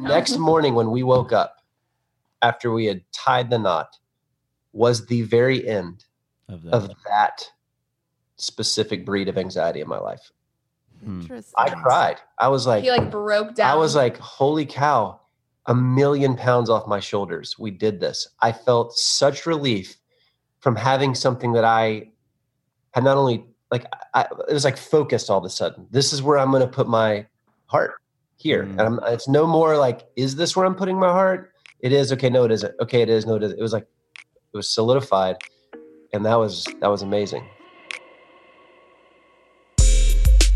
Next morning, when we woke up after we had tied the knot, was the very end Of that. of that specific breed of anxiety in my life. Hmm. Interesting. I cried. I was like, he like broke down. I was like, holy cow, a million pounds off my shoulders. We did this. I felt such relief from having something that I had not only like, I, it was like focused all of a sudden. This is where I'm going to put my heart here. Mm. And I'm, it's no more like, is this where I'm putting my heart? It is. Okay. No, it isn't. Okay. It is. No, it isn't. It was like, it was solidified. And that was, that was amazing.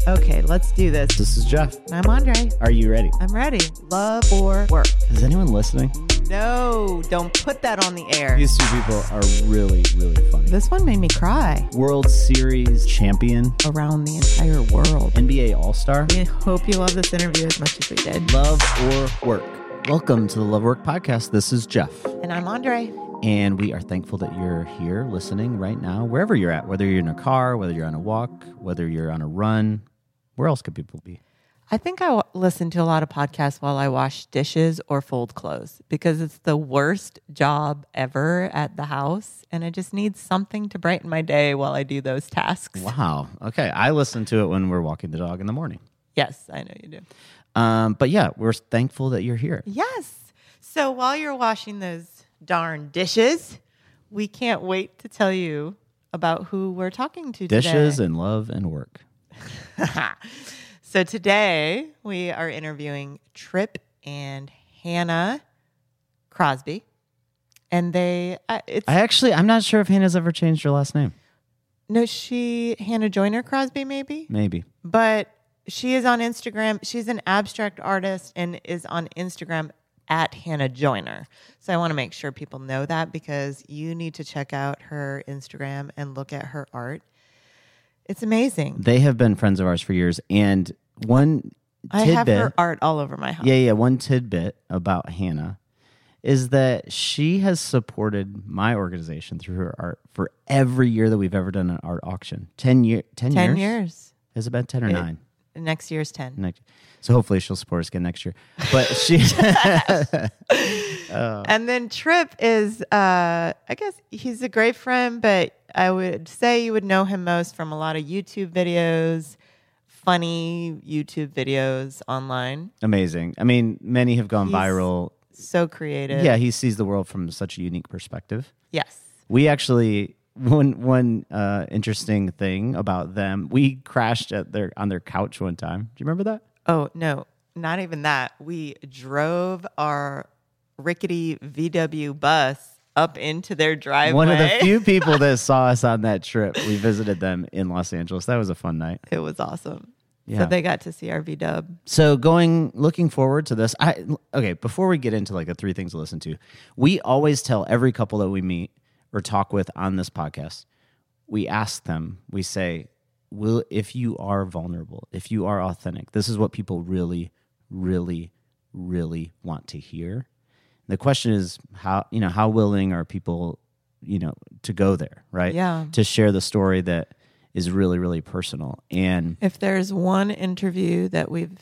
Okay, let's do this. This is Jeff. I'm Andre. Are you ready? I'm ready. Love or work? Is anyone listening? No, don't put that on the air. These two people are really, really funny. This one made me cry World Series champion, around the entire world. NBA All Star. We hope you love this interview as much as we did. Love or work. Welcome to the Love Work Podcast. This is Jeff. And I'm Andre. And we are thankful that you're here listening right now, wherever you're at, whether you're in a car, whether you're on a walk, whether you're on a run. Where else could people be? I think I w- listen to a lot of podcasts while I wash dishes or fold clothes because it's the worst job ever at the house. And I just need something to brighten my day while I do those tasks. Wow. Okay. I listen to it when we're walking the dog in the morning. Yes, I know you do. Um, but yeah, we're thankful that you're here. Yes. So while you're washing those darn dishes, we can't wait to tell you about who we're talking to Dishes today. and love and work. so today we are interviewing Trip and Hannah Crosby. And they, uh, it's I actually, I'm not sure if Hannah's ever changed her last name. no, she Hannah Joiner Crosby, maybe, Maybe. but she is on Instagram. She's an abstract artist and is on Instagram at Hannah Joiner. So I want to make sure people know that because you need to check out her Instagram and look at her art. It's amazing. They have been friends of ours for years. And one I tidbit, have her art all over my house. yeah, yeah, one tidbit about Hannah is that she has supported my organization through her art for every year that we've ever done an art auction. 10 year 10, 10 years? years. Has it been 10 or It- 9? Next year's 10. Next. So hopefully she'll support us again next year. But she And then Trip is, uh, I guess he's a great friend, but I would say you would know him most from a lot of YouTube videos, funny YouTube videos online. amazing. I mean, many have gone He's- viral. So creative. Yeah, he sees the world from such a unique perspective. Yes. We actually one one uh, interesting thing about them. We crashed at their on their couch one time. Do you remember that? Oh, no, not even that. We drove our rickety VW bus up into their driveway. One of the few people that saw us on that trip. We visited them in Los Angeles. That was a fun night. It was awesome. Yeah. So they got to see our V dub. So going looking forward to this. I okay, before we get into like the three things to listen to, we always tell every couple that we meet or talk with on this podcast, we ask them, we say, will if you are vulnerable, if you are authentic, this is what people really, really, really want to hear. The question is how, you know, how willing are people, you know, to go there, right? Yeah. To share the story that is really, really personal. And If there's one interview that we've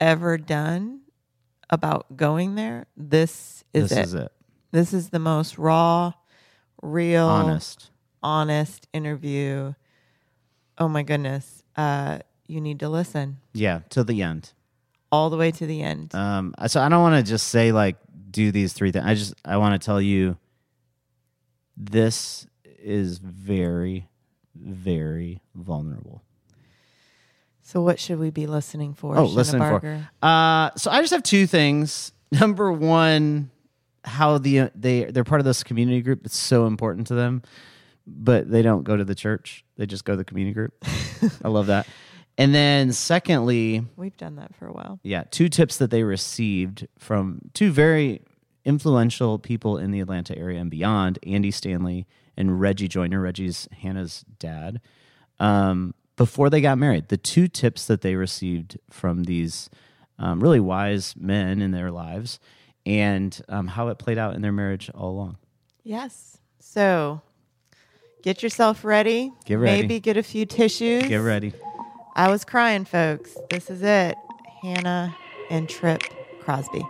ever done about going there, this is this it. is it. This is the most raw, real, Honest. honest interview. Oh my goodness. Uh, you need to listen Yeah, to the end. all the way to the end. Um, so I don't want to just say like do these three things. I just I want to tell you this is very, very vulnerable. so, what should we be listening for? Oh, Barger? for. Uh, so I just have two things. Number one, how the they they're part of this community group. It's so important to them, but they don't go to the church. They just go to the community group. I love that. And then secondly, We've done that for a while. yeah, two tips that they received from two very influential people in the Atlanta area and beyond, Andy Stanley and Reggie Joiner. Reggie's Hannah's dad. Um, before they got married, the two tips that they received from these um, really wise men in their lives and um, how it played out in their marriage all along. Yes. So, get yourself ready. Get ready. Maybe get a few tissues. Get ready. I was crying, folks. This is it. Hannah and Trip Crosby.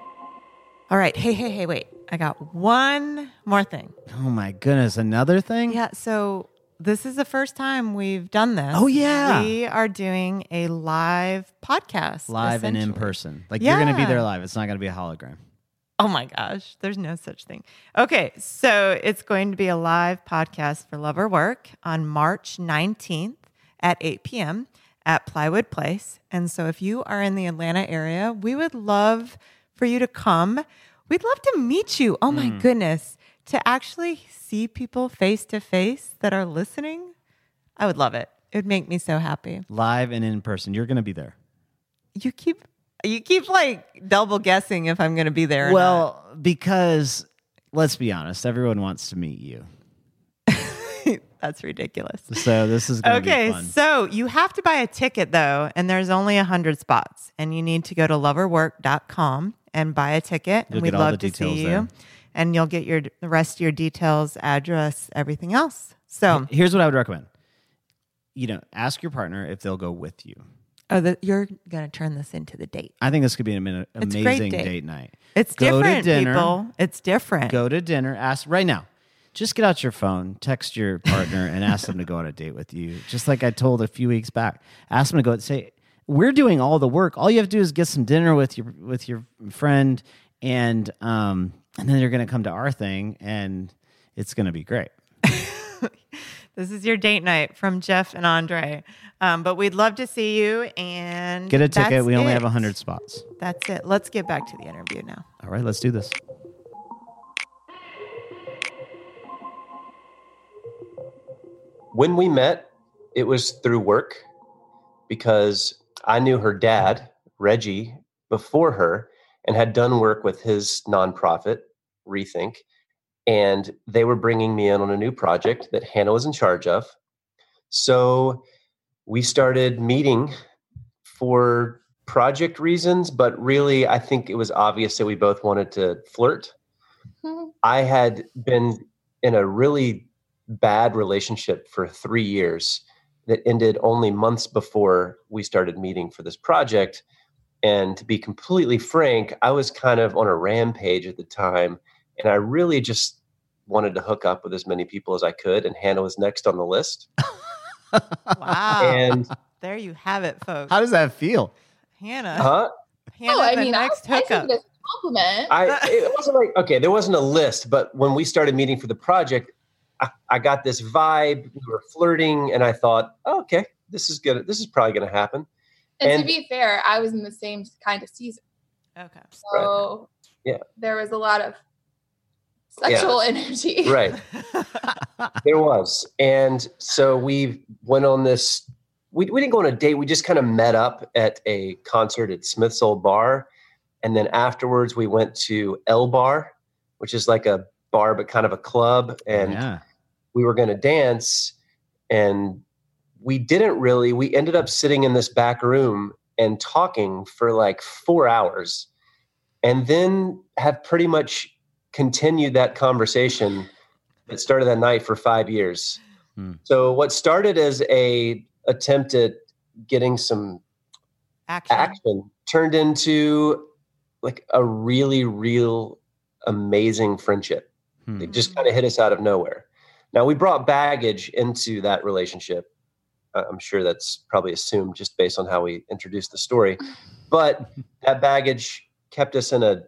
All right. Hey, hey, hey, wait. I got one more thing. Oh my goodness, another thing? Yeah. So this is the first time we've done this. Oh, yeah. We are doing a live podcast. Live and in person. Like you're going to be there live. It's not going to be a hologram. Oh my gosh, there's no such thing. Okay, so it's going to be a live podcast for Love or Work on March 19th at 8 p.m. at Plywood Place. And so if you are in the Atlanta area, we would love for you to come. We'd love to meet you. Oh my mm. goodness, to actually see people face to face that are listening. I would love it. It would make me so happy. Live and in person. You're going to be there. You keep you keep like double guessing if I'm going to be there. or not. Well, because let's be honest, everyone wants to meet you. That's ridiculous. So this is going to Okay, be fun. so you have to buy a ticket though, and there's only 100 spots, and you need to go to loveorwork.com and buy a ticket. You'll and we'd love to see you. there. And you'll get your the rest of your details, address, everything else. So, Here's what I would recommend. You know, ask your partner if they'll go with you. oh, the, you're gonna turn this into the date. I think this could be an ama- It's a great amazing date. date night. It's Go to different, dinner. people. It's different. Go to dinner. Ask right now. Just get out your phone, text your partner, and ask them to go on a date with you. Just like I told a few weeks back. Ask them to go and say, "We're doing all the work. All you have to do is get some dinner with your with your friend, and um, and then you're going to come to our thing, and it's going to be great." This is your date night from Jeff and Andre. Um, but we'd love to see you and Get a ticket. We only have it. hundred spots. That's it. Let's get back to the interview now. All right, let's do this. When we met, it was through work because I knew her dad, Reggie, before her and had done work with his nonprofit, Rethink. And they were bringing me in on a new project that Hannah was in charge of. So we started meeting for project reasons, but really, I think it was obvious that we both wanted to flirt. Hmm. I had been in a really bad relationship for three years that ended only months before we started meeting for this project. And to be completely frank, I was kind of on a rampage at the time. And I really just wanted to hook up with as many people as I could. And Hannah was next on the list. Wow. And there you have it, folks. How does that feel? Hannah. huh? Hannah, oh, I the mean, I, next I take hookup. it as a compliment. I it wasn't like okay, there wasn't a list, but when we started meeting for the project, I, I got this vibe. We were flirting, and I thought, oh, okay, this is gonna, this is probably gonna happen. and, and- to be fair, I was in the same kind of season. Okay. So Yeah. there was a lot of sexual energy. Right. there was. And so we went on this. We, we didn't go on a date. We just kind of met up at a concert at Smith's Old Bar. And then afterwards, we went to L Bar, which is like a bar, but kind of a club. And yeah. We were going to dance. And we didn't really. We ended up sitting in this back room and talking for like four hours. And then have pretty much continued that conversation that started that night for five years. Hmm. So what started as a attempt at getting some Action. action turned into like a really real amazing friendship. Hmm. It just kind of hit us out of nowhere. Now we brought baggage into that relationship. I'm sure that's probably assumed just based on how we introduced the story. But that baggage kept us in a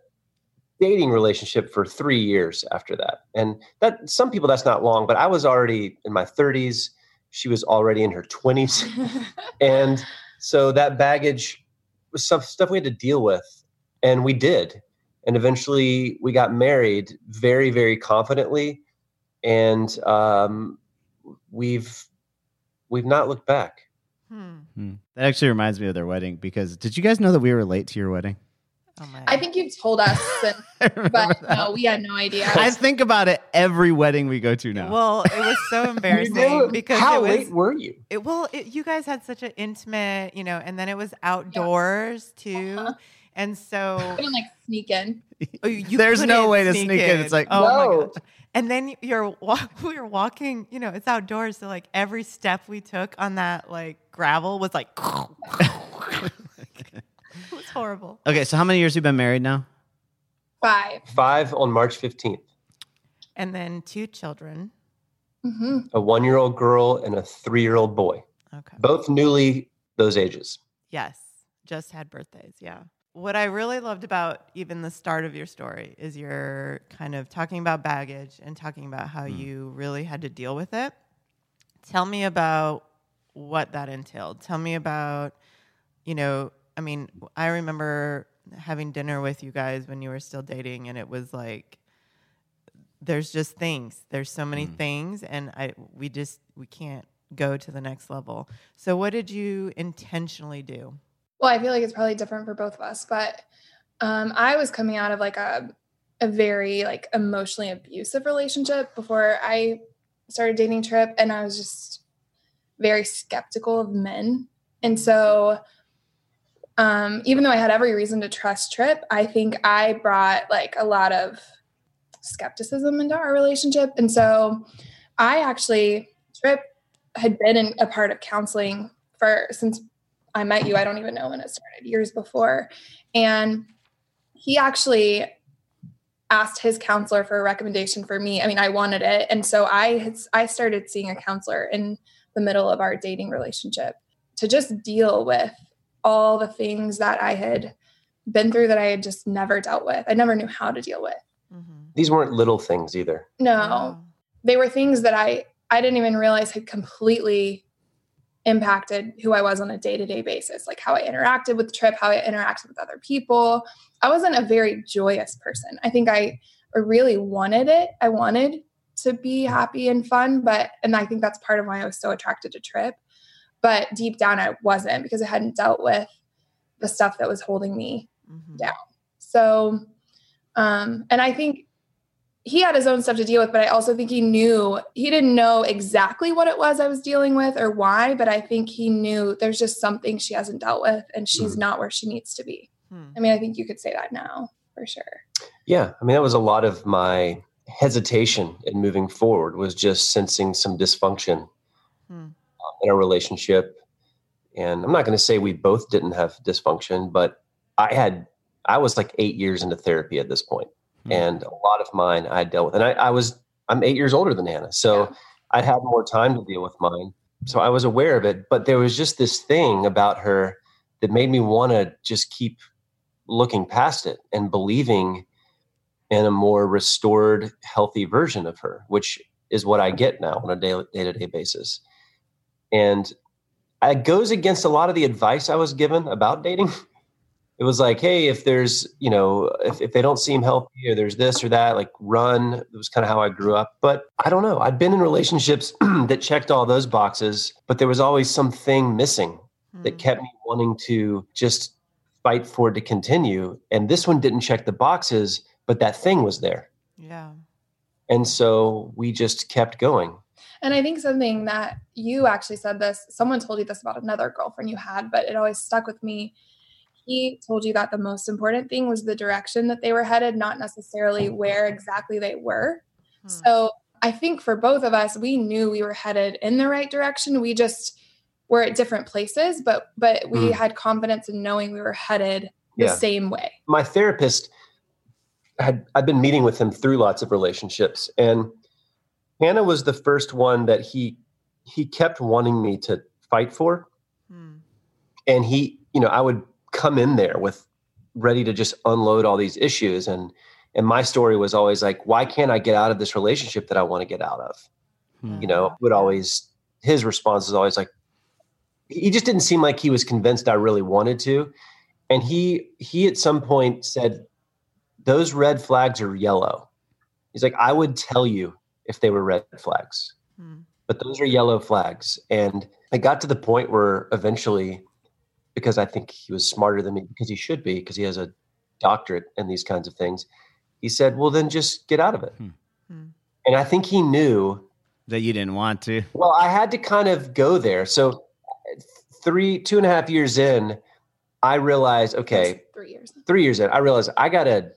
dating relationship for three years after that. And that some people that's not long, but I was already in my 30s. She was already in her 20s. And so that baggage was stuff, stuff we had to deal with. And we did. And eventually we got married very, very confidently. And um, we've we've not looked back. Hmm. Hmm. That actually reminds me of their wedding because did you guys know that we were late to your wedding? Oh my. I think you've told us, and, but no, we had no idea. I think about it every wedding we go to now. Well, it was so You embarrassing knew- because how it was. late were you? It, well, it, you guys had such an intimate, you know, and then it was outdoors too, Uh-huh. and so couldn't like sneak in. oh, you There's no couldn't way to sneak in. It's like, oh No. my gosh. And then you're wa- we were walking, you know, it's outdoors, so like every step we took on that like gravel was like, it was horrible. okay, so how many years have you been married now? Five. Five on March 15th. And then two children. hmm A one year old girl and a three year old boy. Okay. Both newly those ages. Yes, just had birthdays. Yeah. What I really loved about even the start of your story is you're kind of talking about baggage and talking about how hmm. you really had to deal with it. Tell me about what that entailed. Tell me about, you know, I mean, I remember having dinner with you guys when you were still dating, and it was like, there's just things. There's so many hmm. things, and I we just we can't go to the next level. So, what did you intentionally do? Well, I feel like it's probably different for both of us, but um, I was coming out of like a a very like emotionally abusive relationship before I started dating Trip, and I was just very skeptical of men, and so um, even though I had every reason to trust Trip, I think I brought like a lot of skepticism into our relationship, and so I actually Trip had been in a part of counseling for since I met you. I don't even know when it started, years before. And he actually asked his counselor for a recommendation for me. I mean, I wanted it. And so I had, I started seeing a counselor in the middle of our dating relationship to just deal with all the things that I had been through that I had just never dealt with. I never knew how to deal with. Mm-hmm. These weren't little things either. No, they were things that I I didn't even realize had completely impacted who I was on a day-to-day basis, like how I interacted with the trip, how I interacted with other people. I wasn't a very joyous person. I think I really wanted it. I wanted to be happy and fun, but and I think that's part of why I was so attracted to Trip. But deep down I wasn't because I hadn't dealt with the stuff that was holding me Mhm. down. So um and I think he had his own stuff to deal with, but I also think he knew he didn't know exactly what it was I was dealing with or why, but I think he knew there's just something she hasn't dealt with and she's Mhm. not where she needs to be. Hmm. I mean, I think you could say that now for sure. Yeah. I mean, that was a lot of my hesitation in moving forward was just sensing some dysfunction uh, in our relationship. And I'm not going to say we both didn't have dysfunction, but I had, I was like eight years into therapy at this point, And a lot of mine I dealt with. And I, I was, I'm eight years older than Hannah. So Yeah. I had more time to deal with mine. So I was aware of it, but there was just this thing about her that made me want to just keep looking past it and believing in a more restored, healthy version of her, which is what I get now on a day to day basis. And it goes against a lot of the advice I was given about dating. It was like, hey, if there's, you know, if, if they don't seem healthy or there's this or that, like run. It was kind of how I grew up. But I don't know. I'd been in relationships that checked all those boxes, but there was always something missing that Hmm. kept me wanting to just fight for it to continue. And this one didn't check the boxes, but that thing was there. Yeah. And so we just kept going. And I think something that you actually said this, someone told you this about another girlfriend you had, but it always stuck with me. He told you that the most important thing was the direction that they were headed, not necessarily where exactly they were. Hmm. So I think for both of us, we knew we were headed in the right direction. We just were at different places, but but we Mm. had confidence in knowing we were headed the Yeah. same way. My therapist had I've been meeting with him through lots of relationships. And Hannah was the first one that he he kept wanting me to fight for. Hmm. and he you know i would come in there with ready to just unload all these issues and and my story was always like why can't i get out of this relationship that i want to get out of Hmm. you know would always his response is always like he just didn't seem like he was convinced i really wanted to and he he at some point said those red flags are yellow he's like i would tell you if they were red flags Hmm. but those are yellow flags. And I got to the point where eventually, because I think he was smarter than me, because he should be, because he has a doctorate in these kinds of things, he said, Well, then just get out of it. Hmm. Hmm. And I think he knew, that you didn't want to. well, I had to kind of go there. So, three, two and a half years in, I realized, okay, That's three years. three years in, I realized I got to,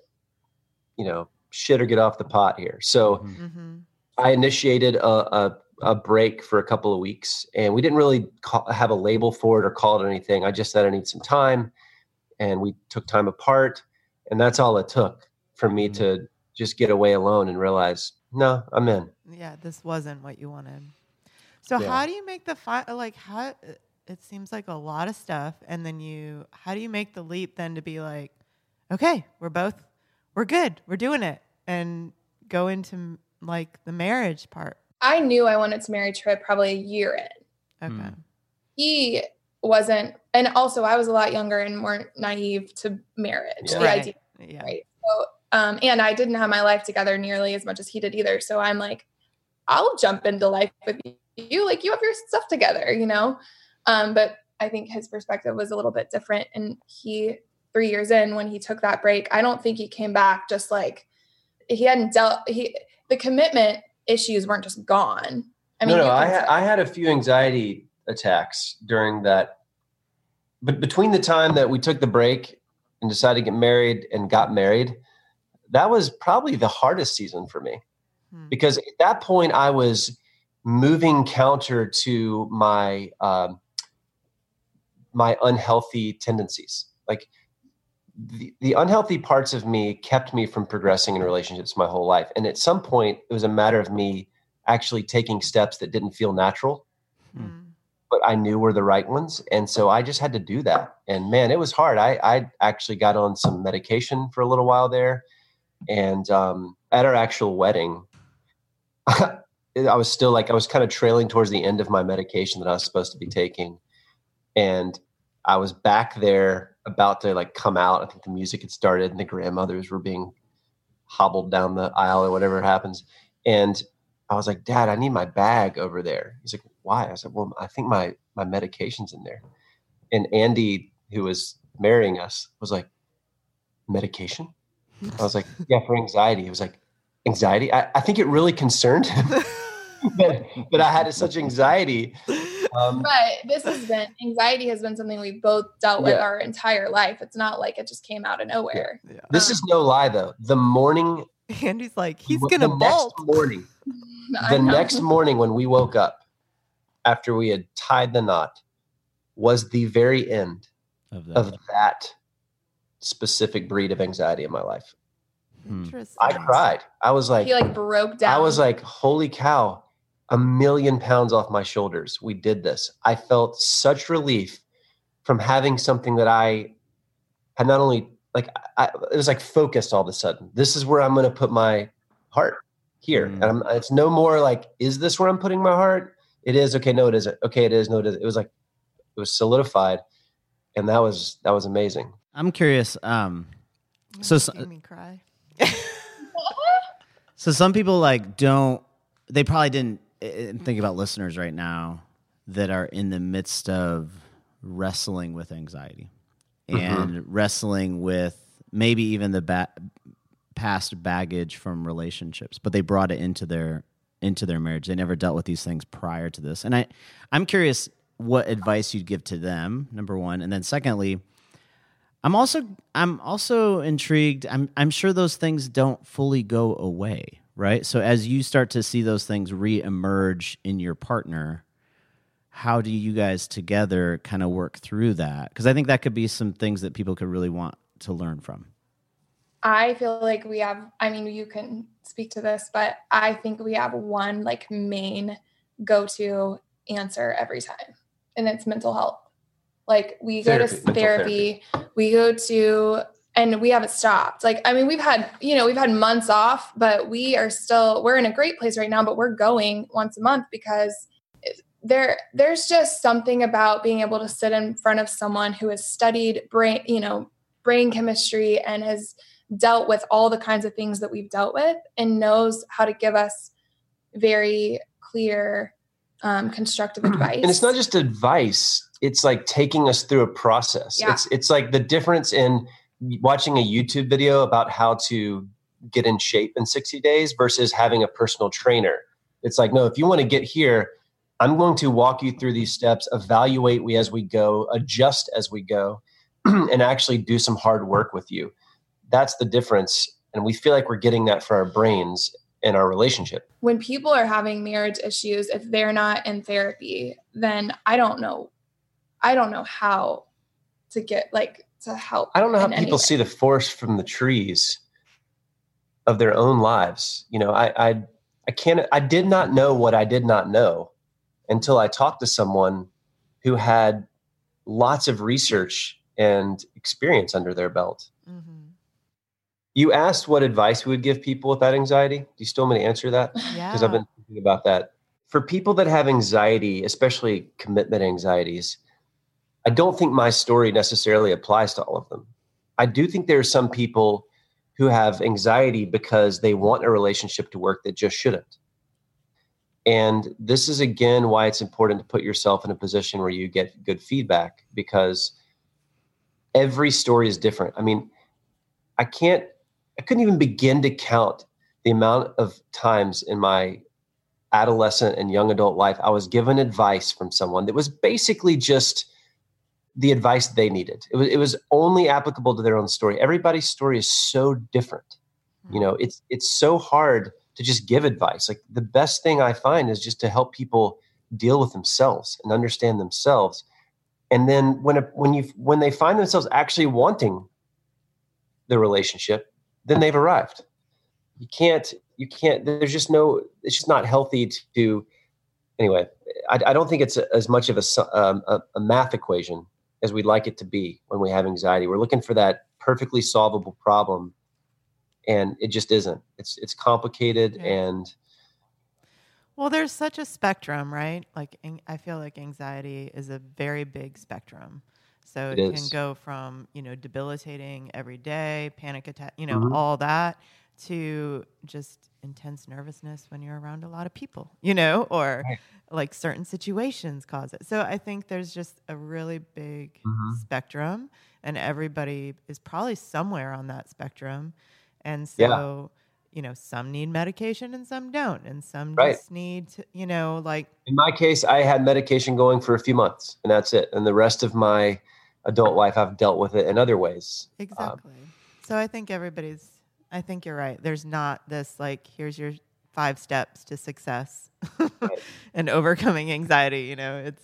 you know, shit or get off the pot here. So, Mhm. Mhm. I initiated a, a, a break for a couple of weeks, and we didn't really call, have a label for it or call it anything. I just said I need some time, and we took time apart, and that's all it took. for me Mhm. to just get away alone and realize, no, I'm in. Yeah, this wasn't what you wanted. So Yeah. how do you make the fi- like how it seems like a lot of stuff and then you how do you make the leap then to be like okay, we're both we're good. We're doing it and go into like the marriage part. I knew I wanted to marry Trip probably a year in. Okay. Hmm. He wasn't, and also I was a lot younger and more naive to marriage. Yeah. The Right. idea, Yeah. right? So, um, and I didn't have my life together nearly as much as he did either. So I'm like, I'll jump into life with you. Like you have your stuff together, you know. Um, but I think his perspective was a little bit different, and he three years in when he took that break, I don't think he came back just like he hadn't dealt. He the commitment issues weren't just gone. I mean, no, you no, I, can ha- I had a few anxiety attacks during that. But between the time that we took the break and decided to get married and got married, that was probably the hardest season for me Hmm. because at that point I was moving counter to my um, my unhealthy tendencies. Like the, the unhealthy parts of me kept me from progressing in relationships my whole life. And at some point, it was a matter of me actually taking steps that didn't feel natural, Hmm. but I knew were the right ones. And so I just had to do that. And man, it was hard. I, I actually got on some medication for a little while there. And um, at our actual wedding, I was still like, I was kind of trailing towards the end of my medication that I was supposed to be taking. And I was back there about to like come out. I think the music had started and the grandmothers were being hobbled down the aisle or whatever happens. And I was like, Dad, I need my bag over there. He's like, Why? I said, Well, I think my my medication's in there. And Andy, who was marrying us, was like, Medication? I was like, Yeah, for anxiety. He was like, Anxiety? I, I think it really concerned him that, that I had such anxiety. Um, But this has been anxiety has been something we've both dealt with Yeah. our entire life. It's not like it just came out of nowhere. Yeah. this is no lie, though. The morning, Andy's like, he's the gonna next bolt. morning, the know. next morning when we woke up after we had tied the knot was the very end Of that. of that specific breed of anxiety in my life. Hmm. Interesting. I cried. I was like, he like broke down. I was like, holy cow, a million pounds off my shoulders. We did this. I felt such relief from having something that I had not only like, I, it was like focused all of a sudden. This is where I'm going to put my heart here. Mm. And I'm, it's no more like, is this where I'm putting my heart? It is. Okay. No, it isn't. Okay. It is. No, it isn't. It was like, it was solidified. And that was, that was amazing. I'm curious. Um, You're So- making me cry. so some people like don't. They probably didn't uh, think about listeners right now that are in the midst of wrestling with anxiety and wrestling with maybe even the ba- past baggage from relationships, but they brought it into their into their marriage. They never dealt with these things prior to this. And I I'm curious what advice you'd give to them, number 1, and then secondly, I'm also I'm also intrigued. I'm I'm sure those things don't fully go away, right? So as you start to see those things re-emerge in your partner, how do you guys together kind of work through that? Because I think that could be some things that people could really want to learn from. I feel like we have, I mean, you can speak to this, but I think we have one like main go to answer every time, and it's mental health. Like we go to mental therapy, we go to, and we haven't stopped. Like, I mean, we've had, you know, we've had months off, but we are still, we're in a great place right now, but we're going once a month because there there's just something about being able to sit in front of someone who has studied brain you know brain chemistry and has dealt with all the kinds of things that we've dealt with and knows how to give us very clear um, constructive advice and it's not just advice it's like taking us through a process Yeah. it's it's like the difference in watching a youtube video about how to get in shape in 60 days versus having a personal trainer. It's like no if you want to get here i'm going to walk you through these steps evaluate we as we go adjust as we go and actually do some hard work with you. That's the difference and we feel like we're getting that for our brains and our relationship. When people are having marriage issues if they're not in therapy then i don't know i don't know how to get like to help I don't know how people see the forest from the trees of their own lives. You know, I, I, I can't, I did not know what I did not know until I talked to someone who had lots of research and experience under their belt. Mm-hmm. You asked what advice we would give people with that anxiety. Do you still want me to answer that? Yeah. Because I've been thinking about that. For people that have anxiety, especially commitment anxieties, I don't think my story necessarily applies to all of them. I do think there are some people who have anxiety because they want a relationship to work that just shouldn't. And this is again why it's important to put yourself in a position where you get good feedback because every story is different. I mean, I can't, I couldn't even begin to count the amount of times in my adolescent and young adult life I was given advice from someone that was basically just the advice they needed. It was it was only applicable to their own story. Everybody's story is so different. You know, it's it's so hard to just give advice. Like the best thing I find is just to help people deal with themselves and understand themselves. And then when a, when you when they find themselves actually wanting the relationship, then they've arrived. You can't you can't. There's just no. It's just not healthy to. Anyway, I, I don't think it's a, as much of a, um, a, a math equation as we'd like it to be when we have anxiety. We're looking for that perfectly solvable problem and it just isn't. It's it's complicated yeah. and well, there's such a spectrum, right? Like I feel like anxiety is a very big spectrum. So it, it can go from, you know, debilitating every day, panic attack, you know, mm-hmm. all that to just intense nervousness when you're around a lot of people, you know, or right. like certain situations cause it. So I think there's just a really big mm-hmm. spectrum, and everybody is probably somewhere on that spectrum. And so, yeah. you know, some need medication and some don't, and some right. just need, to, you know, like. In my case, I had medication going for a few months, and that's it. And the rest of my adult life, I've dealt with it in other ways. Um, exactly. Um, so I think everybody's I think you're right. There's not this like here's your five steps to success and overcoming anxiety. You know, it's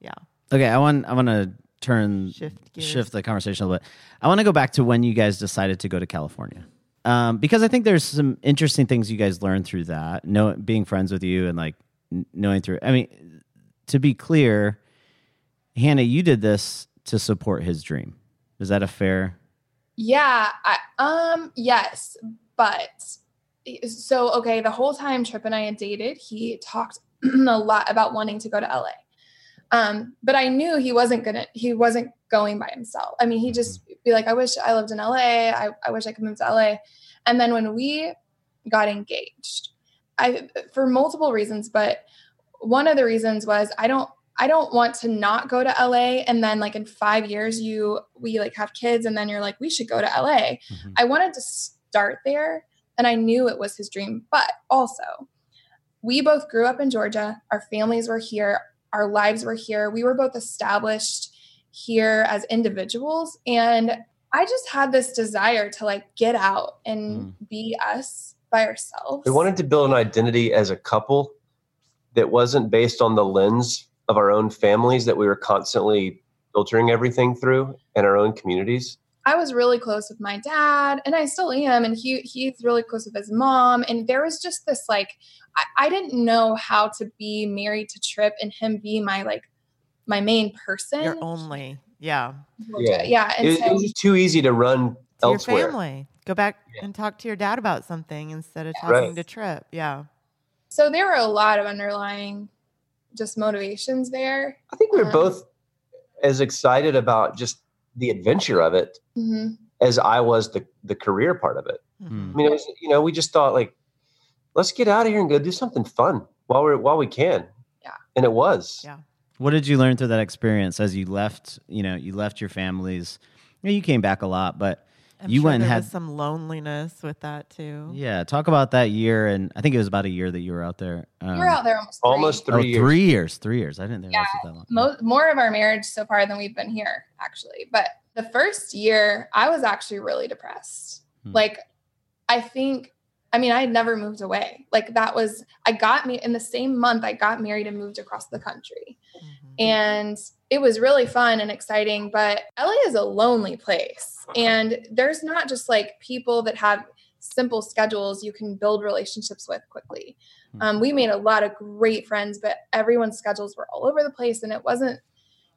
yeah. Okay, I want I want to turn shift shift the conversation a little bit. I want to go back to when you guys decided to go to California. Um, because I think there's some interesting things you guys learned through that. Know, being friends with you and like knowing through. I mean, to be clear, Hannah, you did this to support his dream. Is that a fair yeah, I, um, yes, but so okay, the whole time Trip and I had dated, he talked a lot about wanting to go to LA. Um, but I knew he wasn't gonna he wasn't going by himself. I mean, he just mm-hmm. be like, I wish I lived in LA. I, I wish I could move to LA. And then when we got engaged, I for multiple reasons, but one of the reasons was I don't I don't want to not go to LA and then like in 5 years you we like have kids and then you're like we should go to LA. Mm-hmm. I wanted to start there and I knew it was his dream, but also we both grew up in Georgia. Our families were here, our lives were here. We were both established here as individuals and I just had this desire to like get out and mm. be us by ourselves. We wanted to build an identity as a couple that wasn't based on the lens of our own families that we were constantly filtering everything through and our own communities? I was really close with my dad, and I still am, and he he's really close with his mom. And there was just this like I, I didn't know how to be married to Trip and him be my like my main person. You're only, yeah. Yeah. Yeah. And it, so, it was just too easy to run to elsewhere. Your family. Go back yeah. and talk to your dad about something instead of talking right. to Trip. Yeah. So there were a lot of underlying just motivations there. I think we are um, both as excited about just the adventure of it mm-hmm. as I was the the career part of it. Mm-hmm. I mean, it was you know we just thought like let's get out of here and go do something fun while we're while we can. Yeah, and it was. Yeah. What did you learn through that experience as you left? You know, you left your families. You, know, you came back a lot, but I'm you sure went and had some loneliness with that too. Yeah, talk about that year, and I think it was about a year that you were out there. Um, you were out there almost three. almost three, oh, years. three years. Three years. I didn't think yeah, that long. Mo- more of our marriage so far than we've been here, actually. But the first year, I was actually really depressed. Hmm. Like, I think. I mean, I had never moved away. Like that was I got me in the same month I got married and moved across the country. Mm-hmm. And it was really fun and exciting, but LA is a lonely place. And there's not just like people that have simple schedules you can build relationships with quickly. Hmm. Um, we made a lot of great friends, but everyone's schedules were all over the place, and it wasn't.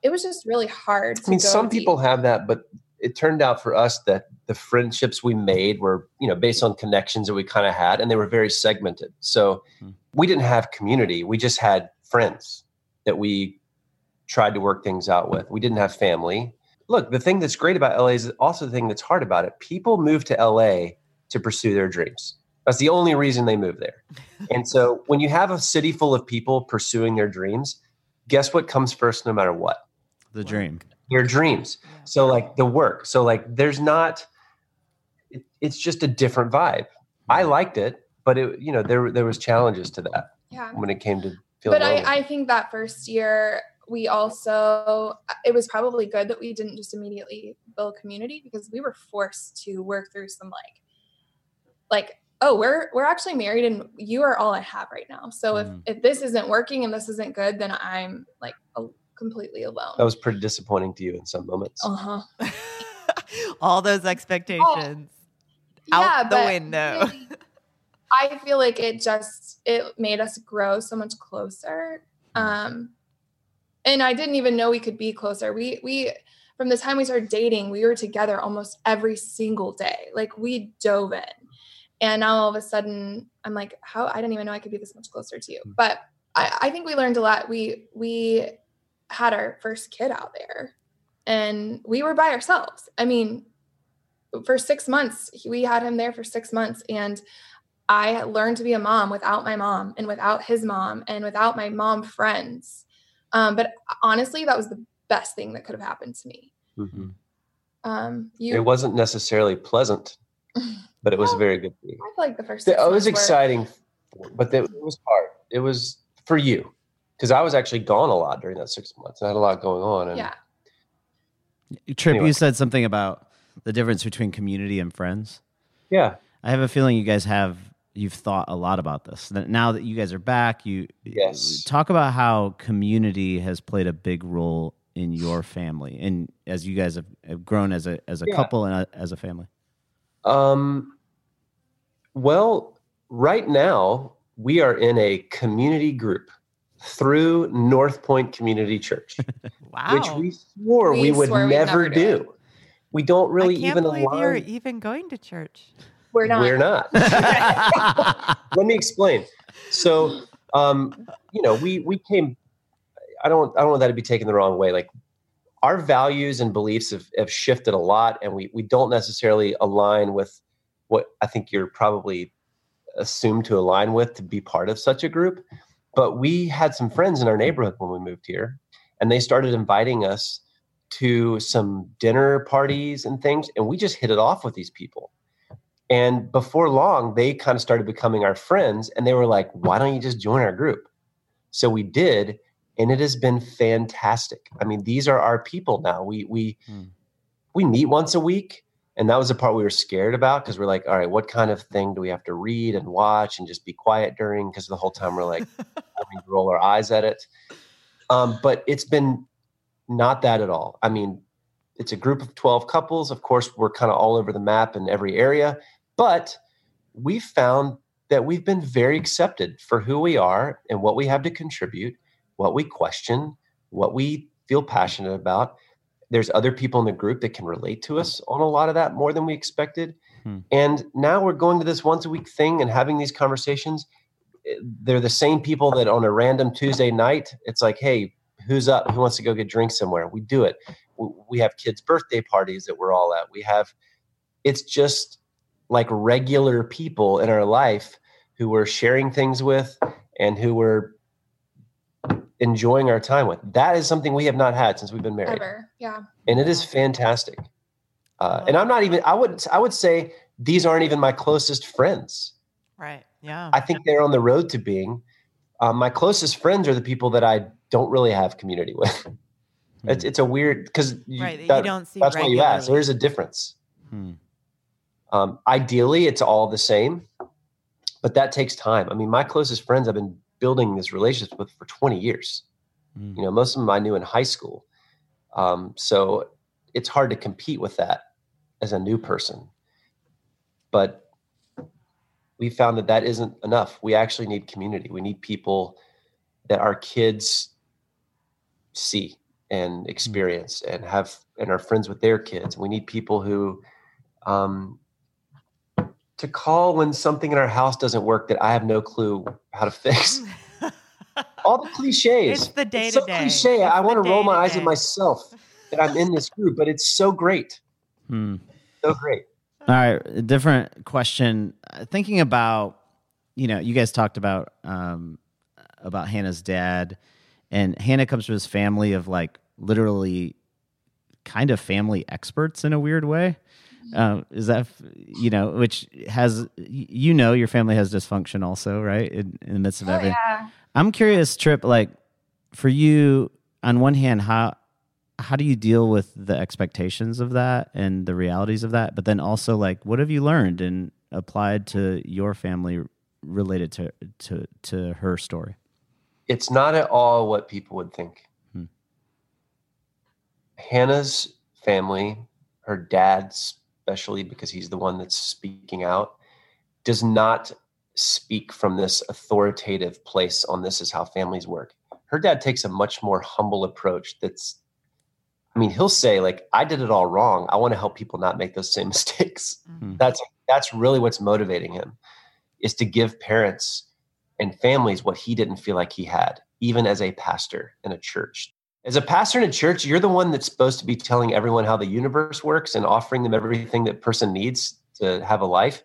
It was just really hard. I mean, go some deep. people have that, but it turned out for us that the friendships we made were, you know, based on connections that we kind of had, and they were very segmented. So Hmm. we didn't have community. We just had friends that we tried to work things out with. We didn't have family. Look, the thing that's great about LA is also the thing that's hard about it. People move to LA to pursue their dreams. That's the only reason they move there. and so when you have a city full of people pursuing their dreams, guess what comes first no matter what? The dream. Their dreams. Yeah. So like the work. So like there's not it, it's just a different vibe. I liked it, but it you know there there was challenges to that yeah. when it came to feeling but lonely. I, I think that first year we also it was probably good that we didn't just immediately build community because we were forced to work through some like like oh we're we're actually married and you are all i have right now so Mm. if if this isn't working and this isn't good then i'm like a, completely alone that was pretty disappointing to you in some moments. uh-huh All those expectations. yeah Out the window. really, i feel like it just it made us grow so much closer um and i didn't even know we could be closer. We we from the time we started dating we were together almost every single day. Like we dove in. And now all of a sudden i'm like how i didn't even know i could be this much closer to you. Hmm. but i i think we learned a lot. We we had our first kid out there and we were by ourselves. I mean for six months we had him there for six months and i learned to be a mom without my mom and without his mom and without my mom friends um, but honestly that was the best thing that could have happened to me Mhm. um, you It wasn't necessarily pleasant, but it was Well, very good for you. i feel like the first It was months were- exciting, but it was hard. It was for you because I was actually gone a lot during that six months. I had a lot going on, and yeah Trip, Anyway. you said something about the difference between community and friends. yeah, I have a feeling you guys have you've thought a lot about this. Now that you guys are back, you Yes. talk about how community has played a big role in your family and as you guys have, have grown as a as a Yeah. couple and a, as a family. Um, well, right now we are in a community group through North Point Community Church, Wow. which we swore we, We would swore never, never do do. We don't really I can't even believe align. you're even going to church. We're not We're not. Let me explain. So, um, you know, we we came. I don't. I don't want that to be taken the wrong way. Like our values and beliefs have, have shifted a lot, and we we don't necessarily align with what I think you're probably assumed to align with to be part of such a group. But we had some friends in our neighborhood when we moved here, and they started inviting us to some dinner parties and things, and we just hit it off with these people. And before long, they kind of started becoming our friends, and they were like, "Why don't you just join our group?" So we did, and it has been fantastic. I mean, these are our people now. We we Hmm. we meet once a week, and that was the part we were scared about because we're like, "All right, what kind of thing do we have to read and watch and just be quiet during?" Because the whole time we're like, having to roll our eyes at it. Um, but it's been not that at all. I mean, it's a group of 12 couples. Of course, we're kind of all over the map in every area, but we've found that we've been very accepted for who we are and what we have to contribute, what we question, what we feel passionate about. There's other people in the group that can relate to us on a lot of that more than we expected. Hmm. And now we're going to this once a week thing and having these conversations. They're the same people that on a random Tuesday night, it's like, hey, who's up? Who wants to go get drinks somewhere? We do it. We have kids' birthday parties that we're all at. We have, it's just like regular people in our life who we're sharing things with and who we're enjoying our time with. That is something we have not had since we've been married ever yeah and it is fantastic. Uh, and I'm not even. I would. I would say these aren't even my closest friends. Right. Yeah. I think they're on the road to being. Uh, my closest friends are the people that I don't really have community with. It's it's a weird because right. That that, you don't see that's why you asked. regularly. There's a difference. Hmm. Um, ideally, it's all the same, but that takes time. I mean, my closest friends I've been building this relationship with for 20 years. Hmm. You know, most of them I knew in high school. Um, so it's hard to compete with that as a new person. But we found that that isn't enough. We actually need community. We need people that our kids see and experience and have and are friends with their kids. We need people who um, to call when something in our house doesn't work that I have no clue how to fix. All the cliches. It's the day It's to so day. cliche. I want to roll my eyes at myself that I'm in this group, but it's so great. Hmm. So great. All right, a different question. Uh, Thinking about, you know, you guys talked about um, about Hannah's dad, and Hannah comes from his family of like literally kind of family experts in a weird way. Uh, is that you know, which has you know your family has dysfunction also, right? In, in the midst of Oh, everything. yeah. I'm curious, Trip, like for you, on one hand, how how do you deal with the expectations of that and the realities of that? But then also, like, what have you learned and applied to your family related to to to her story? It's not at all what people would think. Hmm. Hannah's family, her dad, especially because he's the one that's speaking out, does not speak from this authoritative place on this is how families work. Her dad takes a much more humble approach that's I mean, he'll say like I did it all wrong. I want to help people not make those same mistakes. Mhm. That's that's really what's motivating him is to give parents and families what he didn't feel like he had, even as a pastor in a church. As a pastor in a church, you're the one that's supposed to be telling everyone how the universe works and offering them everything that person needs to have a life.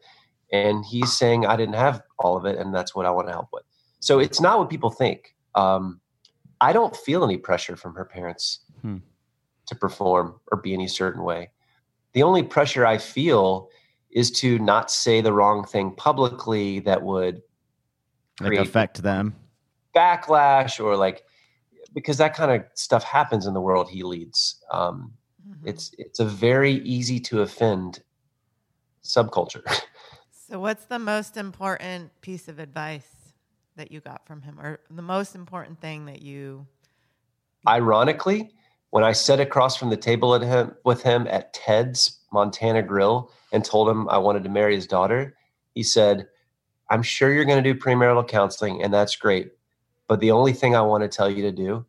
And he's saying, I didn't have all of it, and that's what I want to help with. So it's not what people think. Um, I don't feel any pressure from her parents Hmm. to perform or be any certain way. The only pressure I feel is to not say the wrong thing publicly that would Like affect them? backlash or like because that kind of stuff happens in the world he leads. Um, Mhm. it's it's a very easy to offend subculture. So, what's the most important piece of advice that you got from him, or the most important thing that you? Ironically, when I sat across from the table at him with him at Ted's Montana Grill and told him I wanted to marry his daughter, he said, "I'm sure you're going to do premarital counseling, and that's great. But the only thing I want to tell you to do,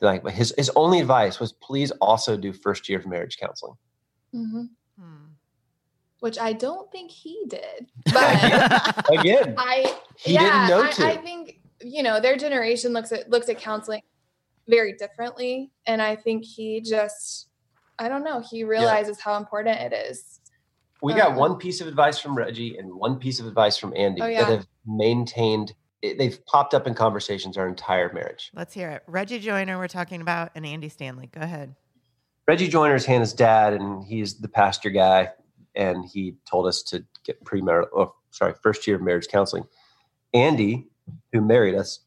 like his his only advice was, please also do first year of marriage counseling." hmm Hmm. Which I don't think he did. But Again, I he yeah, didn't know I, to. I think you know their generation looks at looks at counseling very differently, and I think he just I don't know he realizes how important it is. We got Um, one piece of advice from Reggie and one piece of advice from Andy Oh, yeah. that have maintained. It- They've popped up in conversations our entire marriage. Let's hear it. Reggie Joiner, we're talking about, and Andy Stanley. Go ahead. Reggie Joiner's Hannah's dad, and he's the pastor guy, and he told us to get premarital, oh, sorry, first year of marriage counseling. Andy, who married us,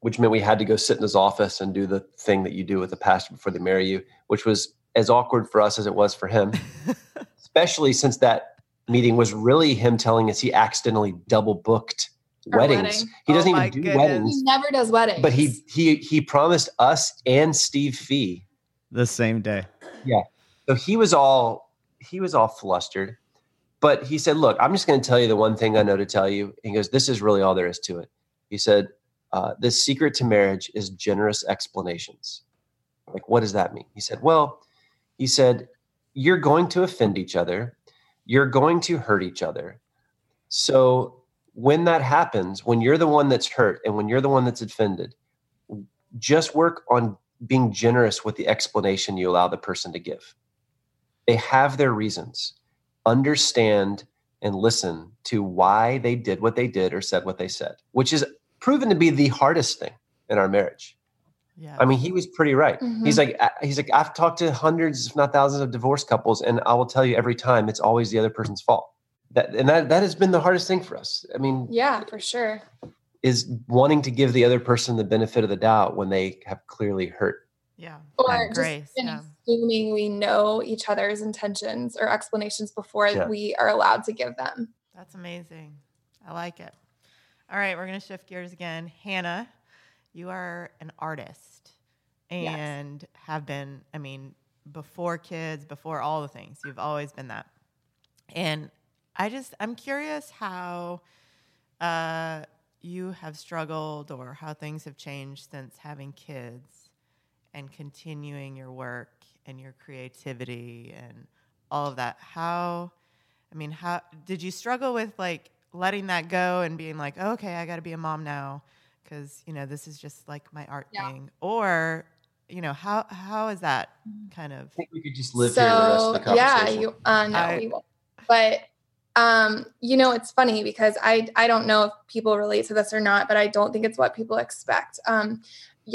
which meant we had to go sit in his office and do the thing that you do with the pastor before they marry you, which was as awkward for us as it was for him. especially since that meeting was really him telling us he accidentally double booked weddings. wedding. He doesn't Oh even do goodness. weddings, He never does weddings, but he he he promised us and Steve Fee. the same day. Yeah. So he was all he was all flustered. But he said, "Look, I'm just going to tell you the one thing I know to tell you." He goes, "This is really all there is to it." He said, uh, "The secret to marriage is generous explanations." Like, what does that mean? He said, "Well, he said you're going to offend each other, you're going to hurt each other. So when that happens, when you're the one that's hurt and when you're the one that's offended, just work on being generous with the explanation you allow the person to give." they have their reasons. Understand and listen to why they did what they did or said what they said, which is proven to be the hardest thing in our marriage. Yeah. I mean, he was pretty right. Mhm. He's like, he's like, I've talked to hundreds, if not thousands, of divorced couples, and I will tell you every time it's always the other person's fault. That and that that has been the hardest thing for us. I mean, yeah, for sure. is wanting to give the other person the benefit of the doubt when they have clearly hurt. yeah. Or just grace. in Yeah. assuming we know each other's intentions or explanations before Yeah. we are allowed to give them. That's amazing. I like it. All right, we're going to shift gears again. Hannah, you are an artist Yes. and have been, I mean, before kids, before all the things. You've always been that. And I just I'm curious how uh, you have struggled or how things have changed since having kids and continuing your work and your creativity and all of that. How I mean, how did you struggle with like letting that go and being like, oh, okay, I got to be a mom now because you know this is just like my art Yeah. thing, or you know how how is that kind of? I think we could just live here the rest of the yeah, you uh, no, I- we won't. But um, you know, it's funny because I I don't know if people relate to this or not, but I don't think it's what people expect. Um,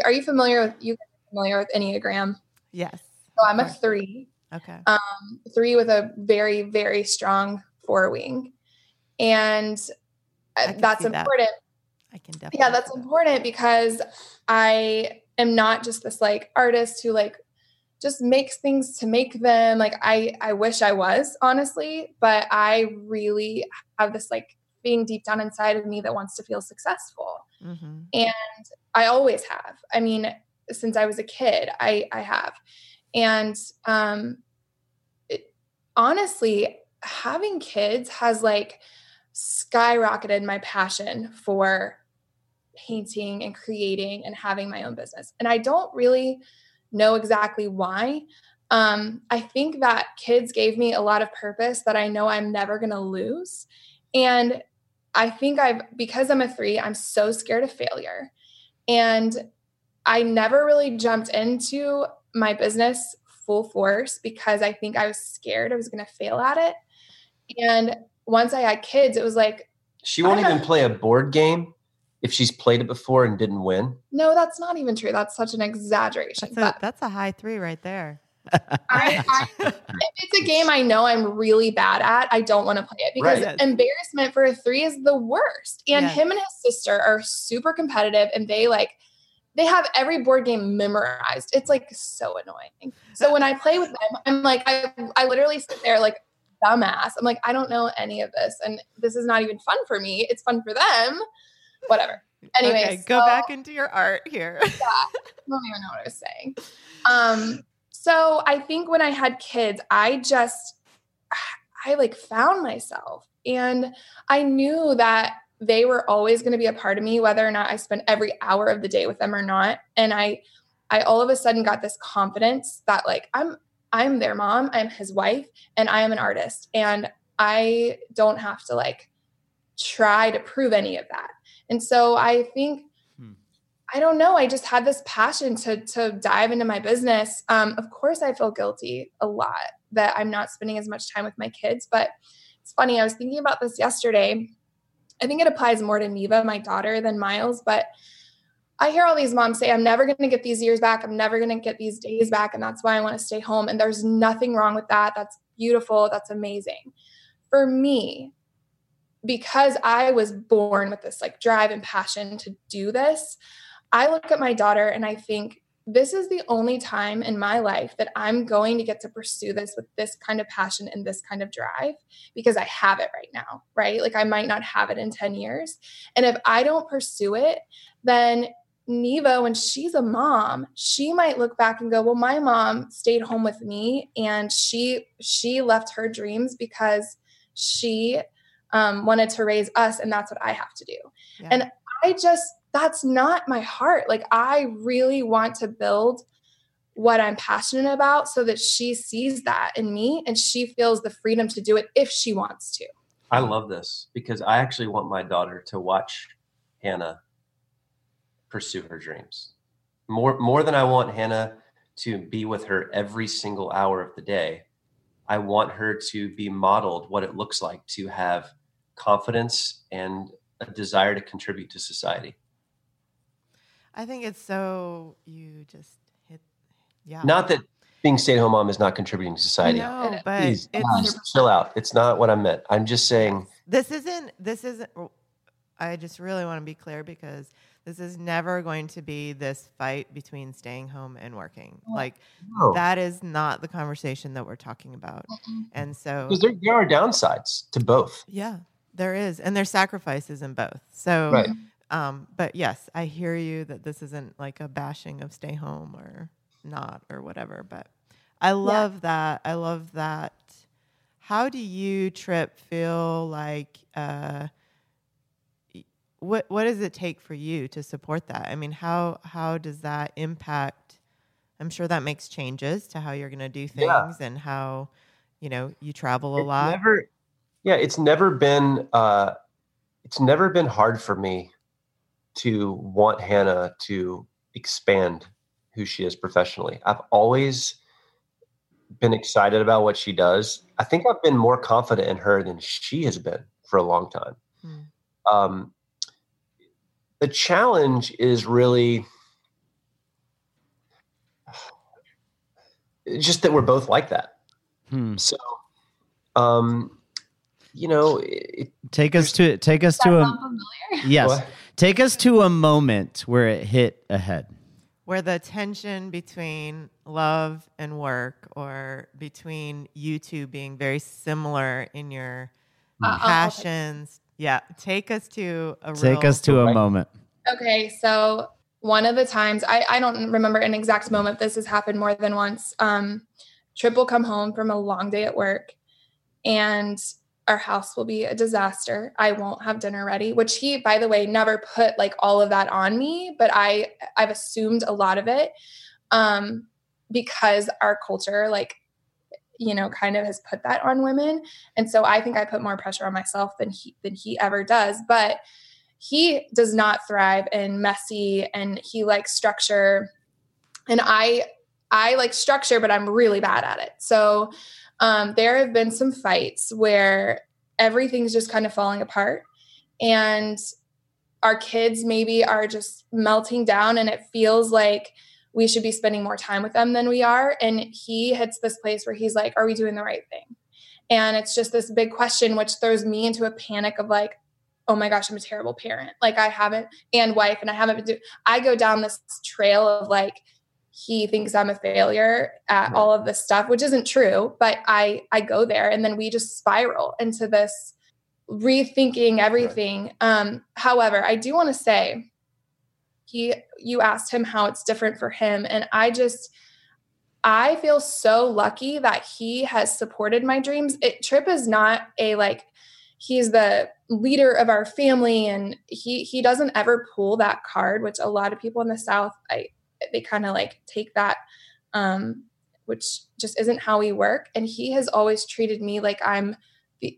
are you familiar with you familiar with Enneagram? Yes. So I'm a three, Okay. um, three with a very very strong four wing, and uh, that's that. important. I can definitely. yeah that's that. important because i am not just this like artist who like just makes things to make them like i i wish i was honestly but i really have this like being deep down inside of me that wants to feel successful. Mhm. i always have. I mean since i was a kid i i have. And um it, honestly having kids has like skyrocketed my passion for painting and creating and having my own business. And i don't really know exactly why. Um, i think that kids gave me a lot of purpose that i know i'm never going to lose. And i think i've because i'm a three i'm so scared of failure. And I never really jumped into my business full force because I think I was scared I was going to fail at it. And once I had kids, it was like, She won't even play a board game if she's played it before and didn't win. no, that's not even true. That's such an exaggeration. That's a But that's a high three right there. I, I, if it's a game I know I'm really bad at, I don't want to play it because Right. Embarrassment for a three is the worst. And Yes. him and his sister are super competitive and they like, they have every board game memorized. It's like so annoying. So when I play with them, I'm like, I, I literally sit there like dumbass. I'm like, I don't know any of this. And this is not even fun for me. It's fun for them. Whatever. Anyway, okay, go so- back into your art here. I don't even know what I was saying. Um, so I think when I had kids, I just I like found myself and I knew that they were always going to be a part of me whether or not I spent every hour of the day with them or not. And I I all of a sudden got this confidence that like I'm I'm their mom, I'm his wife, and I am an artist and I don't have to like try to prove any of that. And so I think I don't know. I just had this passion to to dive into my business. Um, of course, I feel guilty a lot that I'm not spending as much time with my kids. But it's funny. I was thinking about this yesterday. I think it applies more to Neva, my daughter, than Miles. But I hear all these moms say, "I'm never going to get these years back. I'm never going to get these days back, and that's why I want to stay home." And there's nothing wrong with that. That's beautiful. That's amazing. For me, because I was born with this like drive and passion to do this, I look at my daughter and I think this is the only time in my life that I'm going to get to pursue this with this kind of passion and this kind of drive because I have it right now, right? Like I might not have it in 10 years. And if I don't pursue it, then Neva, when she's a mom, she might look back and go, "Well, my mom stayed home with me, and she she left her dreams because she um, wanted to raise us, and that's what I have to do." Yeah. And I just that's not my heart. Like I really want to build what I'm passionate about so that she sees that in me and she feels the freedom to do it if she wants to. I love this because I actually want my daughter to watch Hannah pursue her dreams. More more than I want Hannah to be with her every single hour of the day. I want her to be modeled what it looks like to have confidence and a desire to contribute to society. I think it's so you just hit yeah. Not that being stay-at-home mom is not contributing to society. know, It- but Please, it's guys, chill out. It's not what I meant. I'm just saying this isn't this isn't i just really want to be clear because this is never going to be this fight between staying home and working like no, that is not the conversation that we're talking about and so because there, there are downsides to both. yeah there is and there's sacrifices in both. So Right. um but yes i hear you that this isn't like a bashing of stay home or not or whatever but i love that i love that. How do you trip feel like uh what what does it take for you to support that? I mean how how does that impact i'm sure that makes changes to how you're going to do things Yeah. and how you know you travel a It's lot. Never, yeah, it's never been. Uh, it's never been hard for me to want Hannah to expand who she is professionally. I've always been excited about what she does. I think I've been more confident in her than she has been for a long time. Hmm. Um, the challenge is really just that we're both like that. Hmm. So, um, you know, it, Take us to take us to a familiar? yes. What? Take us to a moment where it hit ahead. where the tension between love and work or between you two being very similar in your Uh, passions yeah take us to a Take real, us to a Right. moment. Okay, so one of the times I, I don't remember an exact moment. This has happened more than once. Um, Trip will come home from a long day at work, and our house will be a disaster. I won't have dinner ready, which he, by the way, never put like all of that on me, but I I've assumed a lot of it um, because our culture, like you know, kind of has put that on women, and so I think I put more pressure on myself than he than he ever does, but he does not thrive in messy and he likes structure. And i i like structure but i'm really bad at it. So um, there have been some fights where everything's just kind of falling apart and our kids maybe are just melting down and it feels like we should be spending more time with them than we are and he hits this place where he's like are we doing the right thing and it's just this big question which throws me into a panic of like oh my gosh, I'm a terrible parent. Like I haven't and wife and I haven't been I go down this trail of like he thinks I'm a failure at all of this stuff, which isn't true, but I I go there and then we just spiral into this rethinking everything. Um however, I do want to say he you asked him how it's different for him and I just I feel so lucky that he has supported my dreams. It Trip is not a like he's the leader of our family and he he doesn't ever pull that card which a lot of people in the south i they kind of like take that um which just isn't how we work. And he has always treated me like i'm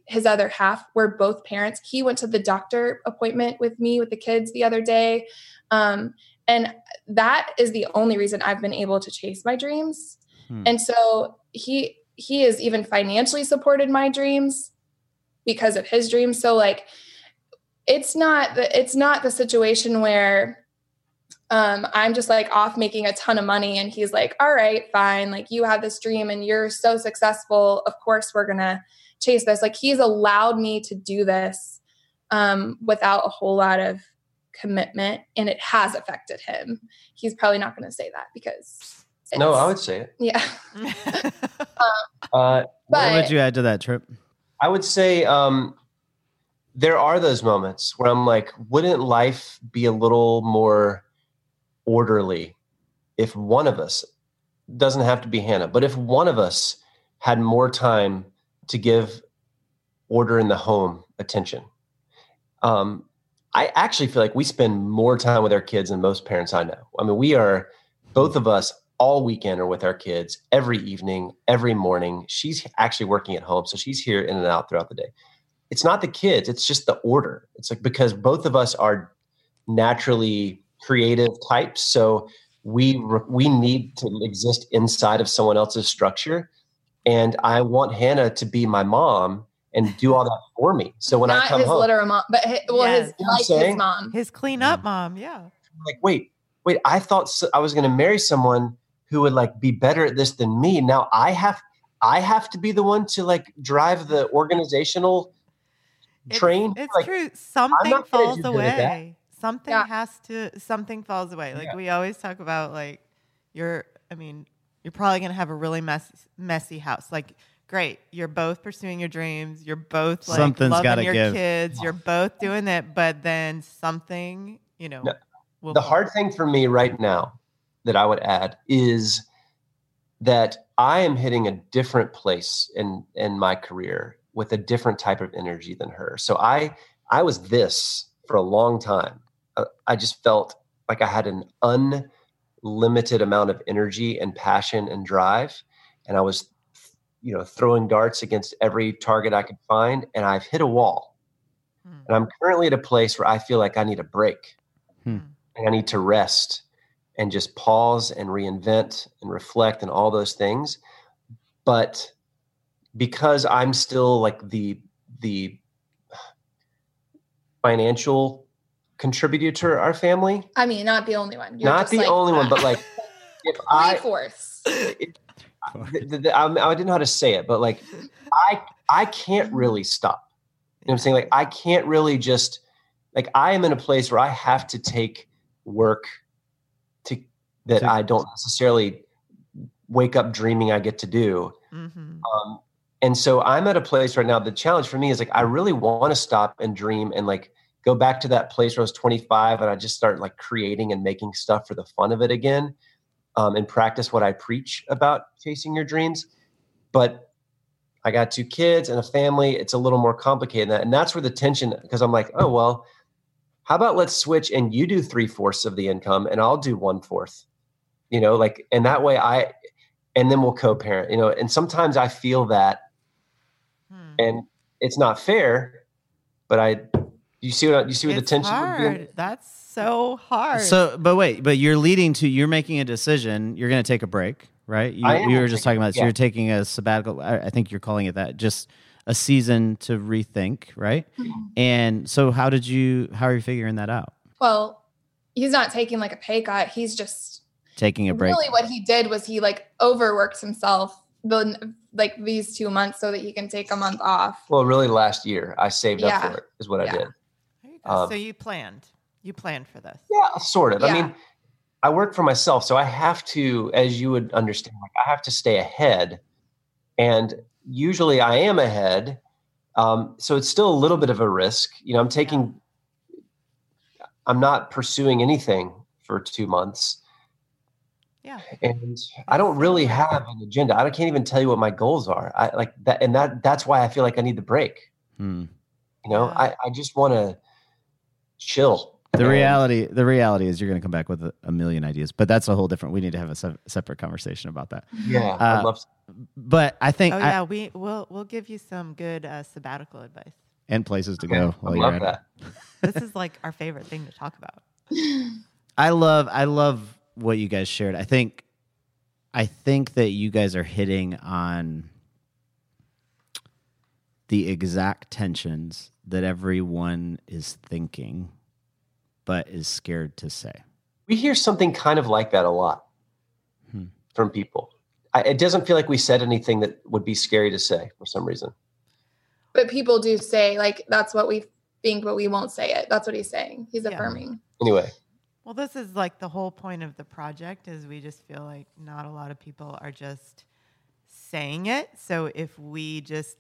his other half. We're both parents. He went to the doctor appointment with me with the kids the other day. Um and that is the only reason i've been able to chase my dreams. Hmm. and so he he has even financially supported my dreams because of his dreams. So like it's not the it's not the situation where um i'm just like off making a ton of money. And he's like all right fine. Like you have this dream and you're so successful. Of course we're gonna chase this. Like he's allowed me to do this um without a whole lot of commitment. And it has affected him. He's probably not going to say that because no, I would say it. yeah. Uh, what would you add to that trip? I would say um, there are those moments where I'm like, wouldn't life be a little more orderly if one of us doesn't have to be Hannah, but if one of us had more time to give order in the home attention? Um, I actually feel like we spend more time with our kids than most parents I know. I mean, we are both of us all weekend are with our kids every evening, every morning. She's actually working at home, so she's here in and out throughout the day. It's not the kids, it's just the order. It's like because both of us are naturally creative types, so we re- we need to exist inside of someone else's structure. And I want Hannah to be my mom and do all that for me. So when I not come his home, literal mom but his, well Yes. his You know what I'm like his saying? mom his cleanup mm-hmm. mom yeah I'm like, wait, wait, I thought so, I was going to marry someone who would like be better at this than me. Now I have, I have to be the one to like drive the organizational It's- train. It's, like, true. Something falls do that. away. Something Yeah. has to. Something falls away. Like Yeah. we always talk about. Like you're. I mean, you're probably gonna have a really mess, messy house. Like great, you're both pursuing your dreams. You're both like Something's loving gotta your give. kids. You're both doing it, but then something, you know, No, will the fall. hard thing for me right now that I would add is that I am hitting a different place in in my career with a different type of energy than her. So I I was this for a long time. Uh, I just felt like I had an unlimited amount of energy and passion and drive, and I was you know throwing darts against every target I could find, and I've hit a wall. Hmm. And I'm currently at a place where I feel like I need a break. Hmm. And I need to rest and just pause and reinvent and reflect and all those things. But because I'm still like the the financial contributor to our family, I mean, not the only one. You're not the like only one, but like if I three fourths. it- the, the, the, I'm- didn't know how to say it, but like I I can't really stop. You know what I'm saying? Like I can't really just like I am in a place where I have to take work to that To- I don't necessarily wake up dreaming I get to do. Mm-hmm. Um, and so I'm at a place right now. The challenge for me is like I really want to stop and dream and like go back to that place where I was 25 and I just start like creating and making stuff for the fun of it again, um, and practice what I preach about chasing your dreams. But I got two kids and a family. It's a little more complicated than that, and that's where the tension. Because I'm like, oh well, how about let's switch and you do three fourths of the income and I'll do one fourth. You know, like, and that way I, and then we'll co-parent. You know, and sometimes I feel that Hmm. and it's not fair. But I, you see what I- you see what the It's tension would be. That's so hard. So, but wait, but you're leading to you're making a decision. You're going to take a break, right? You, you were just talking about. So yeah. you're taking a sabbatical. I, I think you're calling it that. Just a season to rethink, right? Mm-hmm. And so, how did you? How are you figuring that out? Well, he's not taking like a pay cut. He's just Taking a break. really what he did was he like overworked himself the like these two months so that he can take a month off. Well, really, last year I saved up for it. Is what I did. There you go. um, so you planned. You planned for this. Yeah, sort of. I mean, I work for myself, so I have to, as you would understand, like I have to stay ahead, and usually I am ahead. Um, so it's still a little bit of a risk. You know, I'm taking, I'm not pursuing anything for two months, Yeah. and I don't really have an agenda. I can't even tell you what my goals are. I like that, and that that's why I feel like I need the break. Hmm. You know, Yeah. I I just want to chill. The And- reality, the reality is, you're going to come back with a, a million ideas, but that's a whole different. We need to have a se- separate conversation about that. Yeah, Uh, I'd love to. But I think, Oh I- yeah, we we'll we'll give you some good uh, sabbatical advice. and places to Okay, go I while you're love at it. that. This is like our favorite thing to talk about. I love I love what you guys shared. I think I think that you guys are hitting on the exact tensions that everyone is thinking but is scared to say. We hear something kind of like that a lot Hmm. from people. I, it doesn't feel like we said anything that would be scary to say for some reason. But people do say like that's what we think, but we won't say it. That's what he's saying. He's Yeah. affirming. Anyway, Well, this is like the whole point of the project is we just feel like not a lot of people are just saying it. So if we just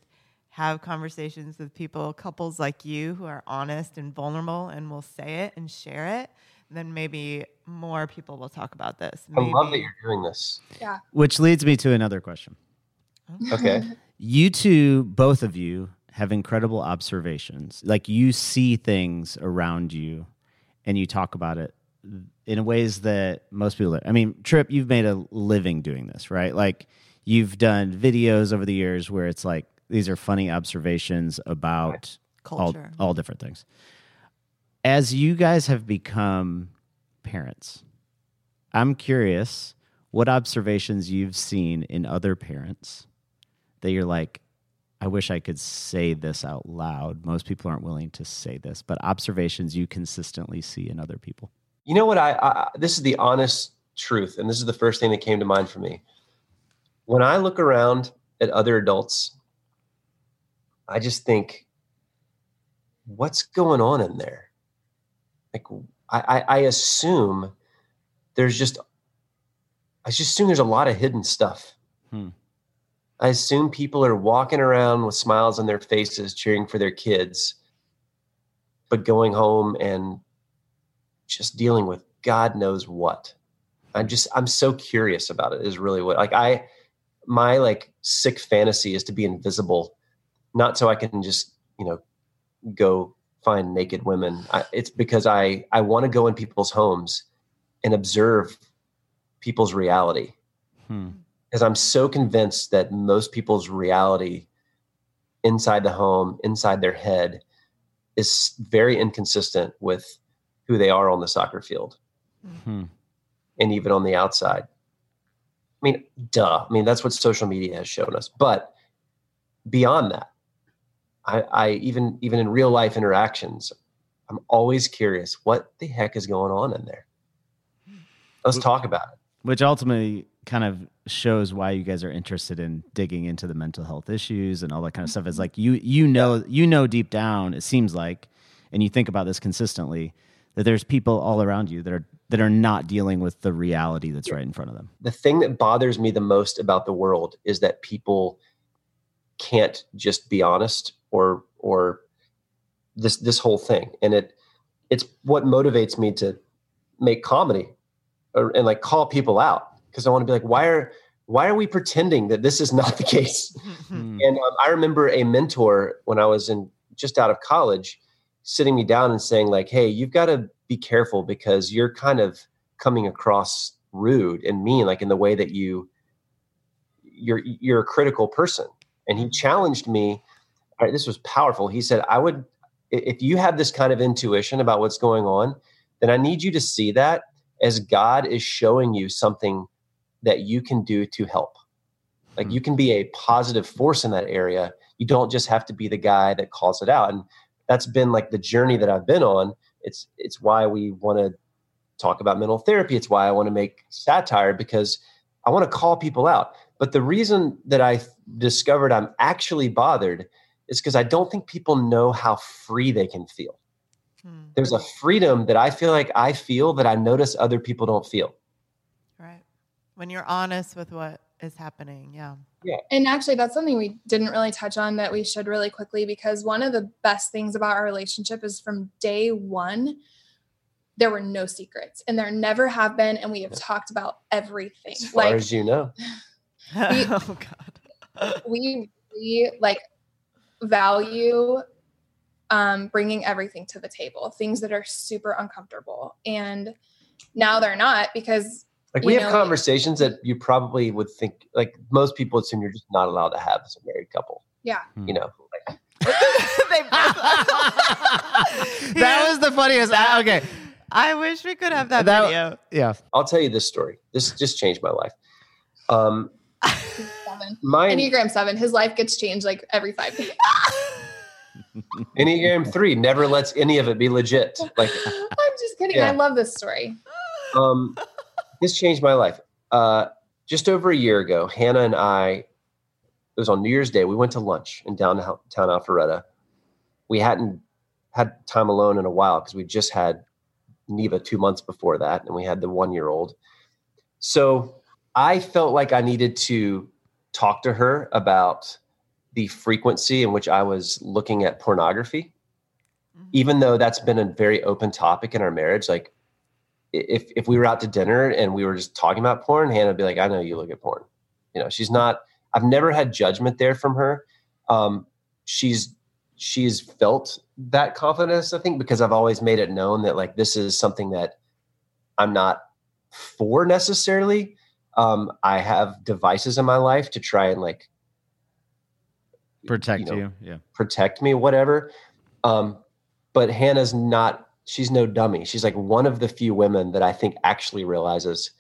have conversations with people, couples like you who are honest and vulnerable and will say it and share it, then maybe more people will talk about this. I love that you're doing this. Yeah. Which leads me to another question. Okay. You two, both of you, have incredible observations. Like you see things around you and you talk about it in ways that most people I mean, Trip, you've made a living doing this, right? Like you've done videos over the years where it's like these are funny observations about all, culture. all different things. As you guys have become parents, I'm curious what observations you've seen in other parents that you're like, I wish I could say this out loud. Most people aren't willing to say this, but observations you consistently see in other people. You know what? I, I this is the honest truth, and this is the first thing that came to mind for me. When I look around at other adults, I just think, what's going on in there? Like, I, I, I assume there's just, I just assume there's a lot of hidden stuff. Hmm. I assume people are walking around with smiles on their faces, cheering for their kids, but going home and just dealing with God knows what. I'm just I'm so curious about it. Is really what like I my like sick fantasy is to be invisible, not so I can just you know go find naked women. I, it's because I I want to go in people's homes and observe people's reality. Hmm. Because I'm so convinced that most people's reality inside the home, inside their head, is very inconsistent with who they are on the soccer field Hmm. and even on the outside. I mean, duh. I mean, that's what social media has shown us. But beyond that, I, I even even in real life interactions, I'm always curious what the heck is going on in there. Let's talk about it. Which ultimately kind of shows why you guys are interested in digging into the mental health issues and all that kind of stuff. Is mm-hmm. like you you know you know deep down it seems like, and you think about this consistently that there's people all around you that are that are not dealing with the reality that's right in front of them. The thing that bothers me the most about the world is that people can't just be honest or or this this whole thing and it it's what motivates me to make comedy or, and like call people out because I want to be like why are why are we pretending that this is not the case Hmm. and um, I remember a mentor when I was in just out of college sitting me down and saying like, "Hey, you've got to be careful because you're kind of coming across rude and mean, like in the way that you you're you're a critical person." And he challenged me. all right, this was powerful. He said, "I would if you have this kind of intuition about what's going on, then I need you to see that as God is showing you something that you can do to help." Like Hmm. you can be a positive force in that area. You don't just have to be the guy that calls it out. And that's been like the journey that I've been on. It's it's why we want to talk about mental therapy. It's why I want to make satire because I want to call people out. But the reason that I discovered I'm actually bothered is because I don't think people know how free they can feel. Hmm. There's a freedom that I feel like I feel that I notice other people don't feel. Right. When you're honest with what is happening. Yeah. Yeah. And actually, that's something we didn't really touch on that we should really quickly because one of the best things about our relationship is from day one, there were no secrets and there never have been. And we have talked about everything. As far Like, as you know. We- oh God. we, we like value um, bringing everything to the table, things that are super uncomfortable. And now they're not because Like we You have know- conversations that you probably would think like most people assume you're just not allowed to have as a married couple. Yeah. You know, like that was the funniest. I- okay, I wish we could have that, That- video. yeah. I'll tell you this story. This just changed my life. Um seven, my Enneagram seven, his life gets changed like every five days. Enneagram three never lets any of it be legit. Like I'm just kidding. Yeah. I love this story. um this changed my life. Uh just over a year ago, Hannah and I it was on New Year's Day. We went to lunch in downtown Alpharetta. We hadn't had time alone in a while because we just had Neva two months before that, and we had the one year old. So I felt like I needed to talk to her about the frequency in which I was looking at pornography, even though that's been a very open topic in our marriage. Like, if if we were out to dinner and we were just talking about porn, Hannah would be like, "I know you look at porn." You know, she's not. I've never had judgment there from her. Um, she's she's felt that confidence, I think, because I've always made it known that like this is something that I'm not for necessarily. Um, I have devices in my life to try and like Protect you. know, Yeah. protect me, whatever. Um, but Hannah's not, she's no dummy. She's like one of the few women that I think actually realizes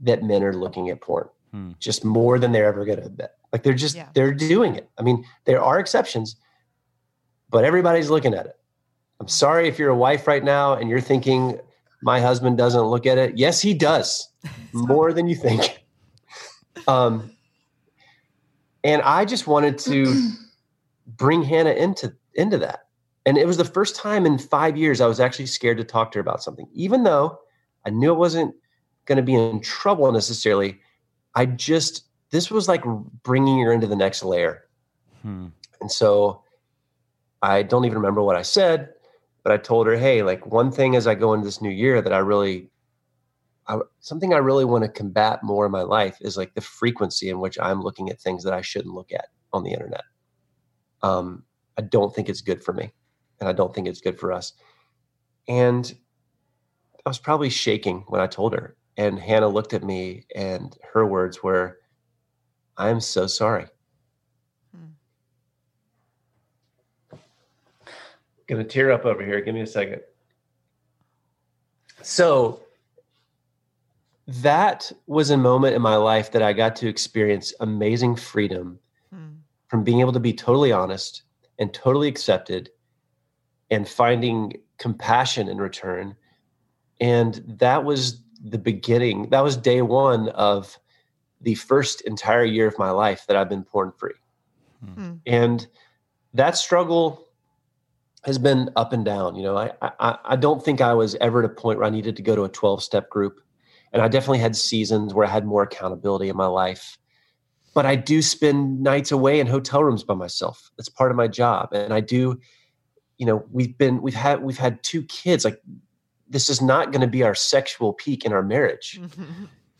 that men are looking at porn Hmm. just more than they're ever going to admit. Like they're just, Yeah. they're doing it. I mean, there are exceptions, but everybody's looking at it. I'm sorry if you're a wife right now and you're thinking, my husband doesn't look at it. Yes, he does more than you think. Um, and I just wanted to bring Hannah into into that. And it was the first time in five years I was actually scared to talk to her about something, even though I knew it wasn't going to be in trouble necessarily. I just this was like bringing her into the next layer, Hmm. and so I don't even remember what I said, but I told her, "Hey, like one thing as I go into this new year that I really I, something I really want to combat more in my life is like the frequency in which I'm looking at things that I shouldn't look at on the internet. Um, I don't think it's good for me, and I don't think it's good for us. And I was probably shaking when I told her, and Hannah looked at me, and her words were, "I'm so sorry." Gonna tear up over here. Give me a second. So that was a moment in my life that I got to experience amazing freedom hmm. from being able to be totally honest and totally accepted and finding compassion in return. And that was the beginning, that was day one of the first entire year of my life that I've been porn free. Hmm. And that struggle has been up and down. You know, I, I I don't think I was ever at a point where I needed to go to a 12 step group. And I definitely had seasons where I had more accountability in my life. But I do spend nights away in hotel rooms by myself. That's part of my job. And I do, you know, we've been we've had we've had two kids. Like this is not going to be our sexual peak in our marriage.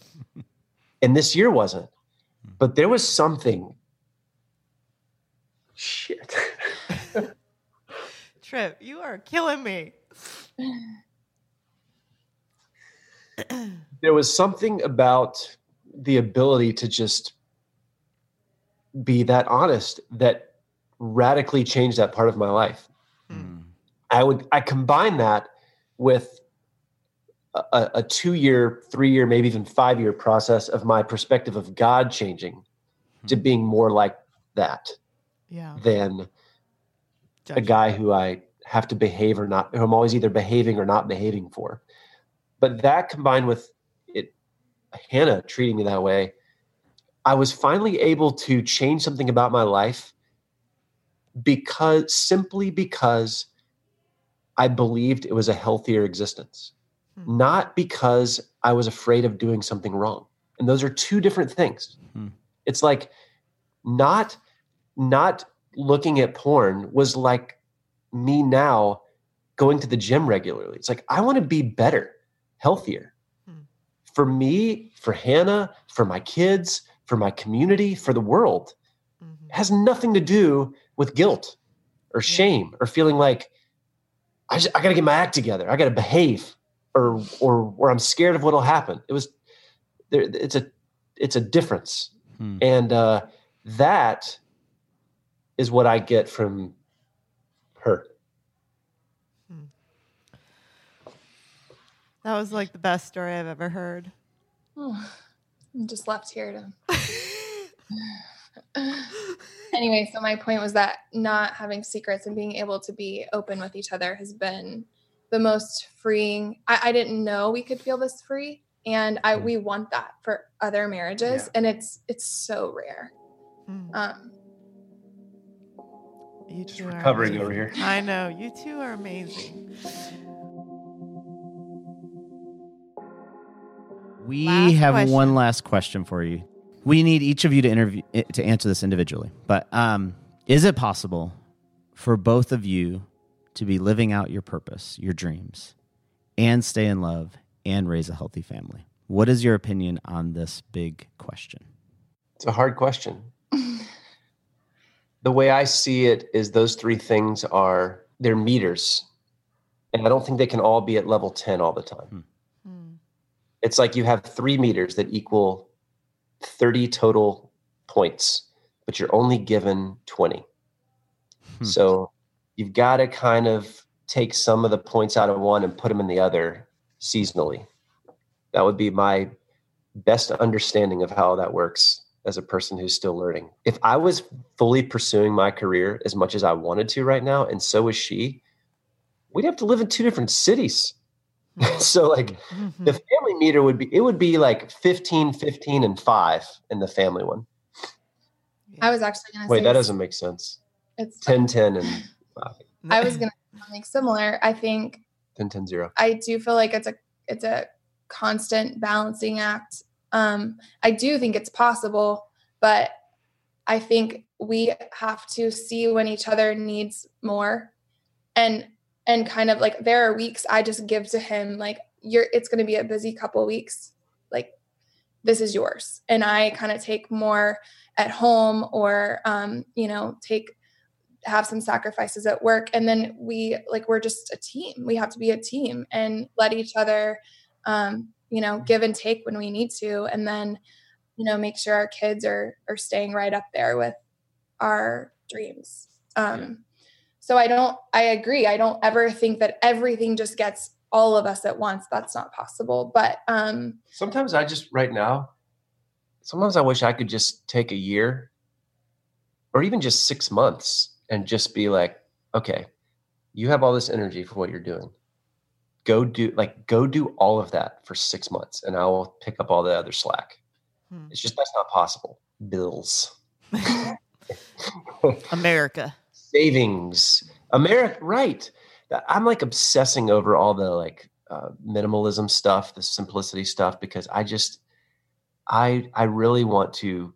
and this year wasn't. Hmm. But there was something shit. Trip, you are killing me. there was something about the ability to just be that honest that radically changed that part of my life. Hmm. I would I combine that with a, a two year, three year, maybe even five year process of my perspective of God changing hmm. to being more like that yeah. than a guy who I have to behave or not, who I'm always either behaving or not behaving for. But that combined with it, Hannah treating me that way, I was finally able to change something about my life because simply because I believed it was a healthier existence, hmm. not because I was afraid of doing something wrong. And those are two different things. Hmm. It's like not not looking at porn was like me now going to the gym regularly. It's like I want to be better, healthier. Hmm. For me, for Hannah, for my kids, for my community, for the world. Mm-hmm. It has nothing to do with guilt or yeah. shame or feeling like I, just, I got to get my act together. I got to behave or or or I'm scared of what'll happen. It was there it's a it's a difference. Hmm. And uh that is what I get from her. Hmm. That was like the best story I've ever heard. Oh, I'm just left here to. anyway, so my point was that not having secrets and being able to be open with each other has been the most freeing. I, I didn't know we could feel this free, and I hmm. we want that for other marriages, yeah. and it's it's so rare. Mm. Um, you two are recovering over here. I know. You two are amazing. We last have question. one last question for you. We need each of you to interview eh, to answer this individually. But um, is it possible for both of you to be living out your purpose, your dreams, and stay in love and raise a healthy family? What is your opinion on this big question? It's a hard question the way I see it is those three things are they're meters. And I don't think they can all be at level 10 all the time. Hmm. It's like you have three meters that equal 30 total points, but you're only given 20. Hmm. So you've got to kind of take some of the points out of one and put them in the other seasonally. That would be my best understanding of how that works as a person who's still learning. If I was fully pursuing my career as much as I wanted to right now, and so was she, we'd have to live in two different cities. so like mm-hmm. the family meter would be it would be like 15 15 and 5 in the family one i was actually gonna wait that doesn't make sense it's 10 10 and 5 i was gonna something similar i think 10 10 0 i do feel like it's a it's a constant balancing act um, I do think it's possible, but I think we have to see when each other needs more and and kind of like there are weeks I just give to him like you're it's going to be a busy couple weeks. Like this is yours. And i kind of take more at home or um, you know take have some sacrifices at work. And then we like we're just a team. We have to be a team and let each other um, you know give and take when we need to and then you know make sure our kids are are staying right up there with our dreams um Yeah. so i don't i agree i don't ever think that everything just gets all of us at once that's not possible but um Sometimes I just right now, sometimes I wish I could just take a year or even just six months and just be like, okay, you have all this energy for what you're doing. Go do like go do all of that for six months and I will pick up all the other slack. Hmm. It's just that's not possible. Bills. America. savings america right i'm like obsessing over all the like uh, minimalism stuff the simplicity stuff because i just i i really want to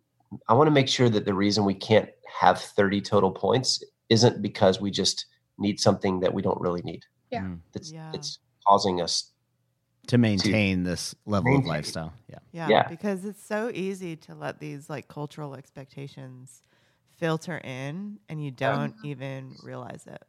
i want to make sure that the reason we can't have 30 total points isn't because we just need something that we don't really need Yeah. Mm. it's Yeah. it's causing us to maintain this level of lifestyle. Yeah. Yeah, Yeah. because it's so easy to let these like cultural expectations filter in and you don't even realize it.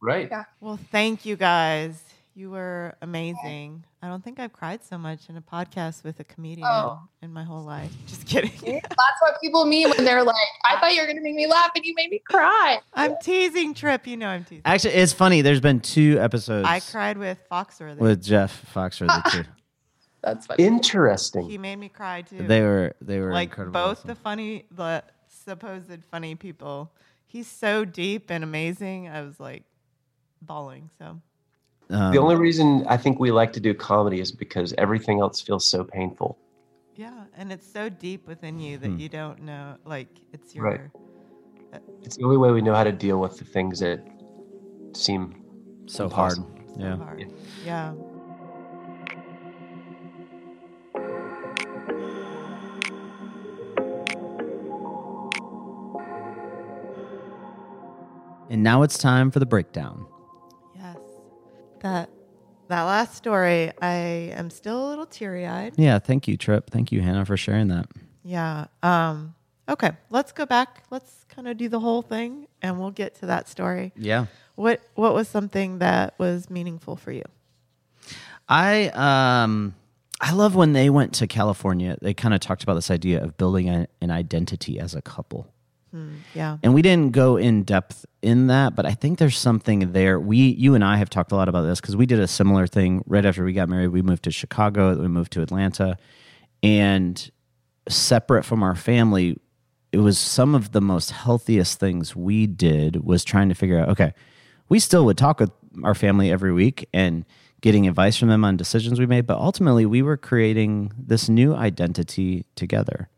right Yeah. Well, thank you guys. You were amazing. I don't think I've cried so much in a podcast with a comedian Oh. in my whole life. Just kidding. that's what people mean when they're like i thought you were going to make me laugh and you made me cry I'm teasing Tripp. You know I'm teasing. Actually, it's funny. There's been two episodes I cried with Foxworthy. with Jeff Foxworthy too. that's funny interesting he made me cry too. They were they were like incredible. both also. the funny, the supposed funny people. He's so deep and amazing. I was like bawling. So Um, the only reason i think we like to do comedy is because everything else feels so painful yeah, and it's so deep within you that Hmm. you don't know. Like it's your Right. it's the only way we know how to deal with the things that seem so hard. impossible. Yeah. hard. Yeah. And now it's time for the breakdown. Yes. That that last story, I am still a little teary eyed. Yeah, thank you, Tripp. Thank you, Hannah, for sharing that. Yeah. Um. Okay. Let's go back. Let's kind of do the whole thing, and we'll get to that story. Yeah. What What was something that was meaningful for you? I um I love when they went to California. They kind of talked about this idea of building a, an identity as a couple. Hmm, yeah. And we didn't go in depth in that, but I think there's something there. We, you and I have talked a lot about this because we did a similar thing right after we got married. We moved to Chicago, we moved to Atlanta, and separate from our family, it was some of the most healthiest things we did was trying to figure out, okay, we still would talk with our family every week and getting advice from them on decisions we made, but ultimately we were creating this new identity together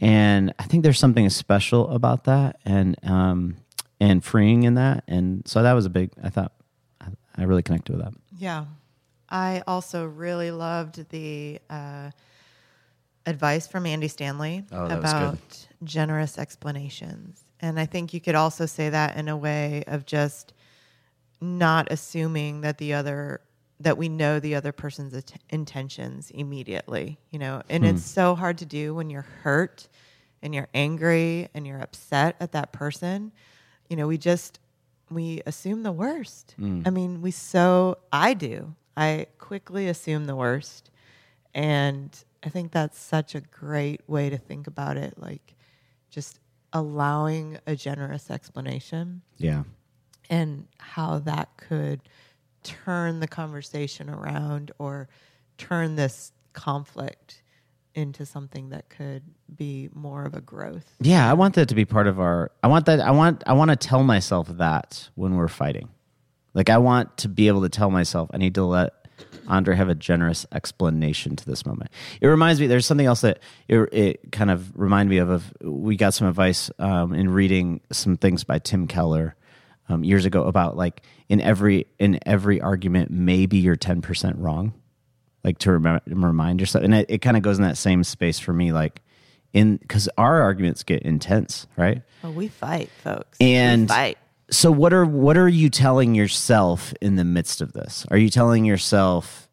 and I think there's something special about that, and um, and freeing in that, and so that was a big. I thought I, I really connected with that. Yeah. I also really loved the uh, advice from Andy Stanley Oh, that was good. about generous explanations. And I think you could also say that in a way of just not assuming that the other that we know the other person's int- intentions immediately, you know. And it's hmm. so hard to do when you're hurt and you're angry and you're upset at that person. You know, we just we assume the worst. Hmm. I mean, we so I do. I quickly assume the worst. And I think that's such a great way to think about it like just allowing a generous explanation Yeah, and how that could turn the conversation around or turn this conflict into something that could be more of a growth. yeah. I want that to be part of our. I want that. I want. I want to tell myself that when we're fighting, like I want to be able to tell myself I need to let Andre have a generous explanation to this moment. It reminds me. There's something else that it, it kind of reminded me of. Of we got some advice um, in reading some things by Tim Keller um, years ago about like in every in every argument, maybe you're ten percent wrong. Like to rem- remind yourself, and it, it kind of goes in that same space for me. Like in because our arguments get intense, right? Well, we fight, folks. And- we fight. So what are what are you telling yourself in the midst of this? Are you telling yourself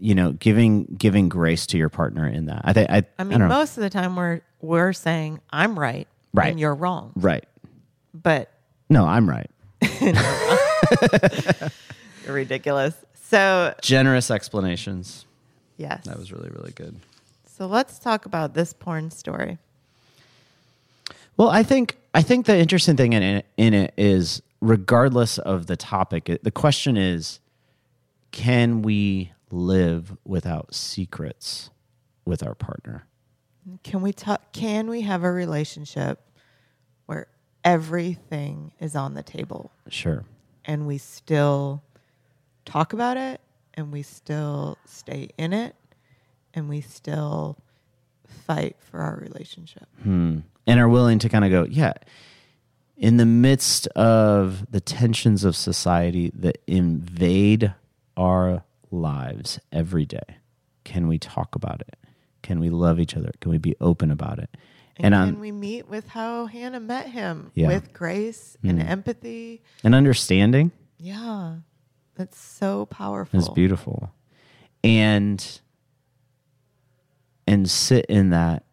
you know, giving giving grace to your partner in that. I think I. I mean, know. most of the time we're we're saying I'm right, Right. and you're wrong. right. But No, I'm right. you're uh, ridiculous. So Generous explanations. yes, That was really really good. so let's talk about this porn story. Well, I think I think the interesting thing in it, in it is, regardless of the topic, it, the question is, can we live without secrets with our partner? Can we talk? Can we have a relationship where everything is on the table Sure. and we still talk about it and we still stay in it and we still fight for our relationship? Hmm. And are willing to kind of go, yeah. In the midst of the tensions of society that invade our lives every day, can we talk about it? Can we love each other? Can we be open about it? And, And, um, we meet with how Hannah met him Yeah. with grace and Mm. empathy? and understanding Yeah, that's so powerful. It's beautiful. And and sit in that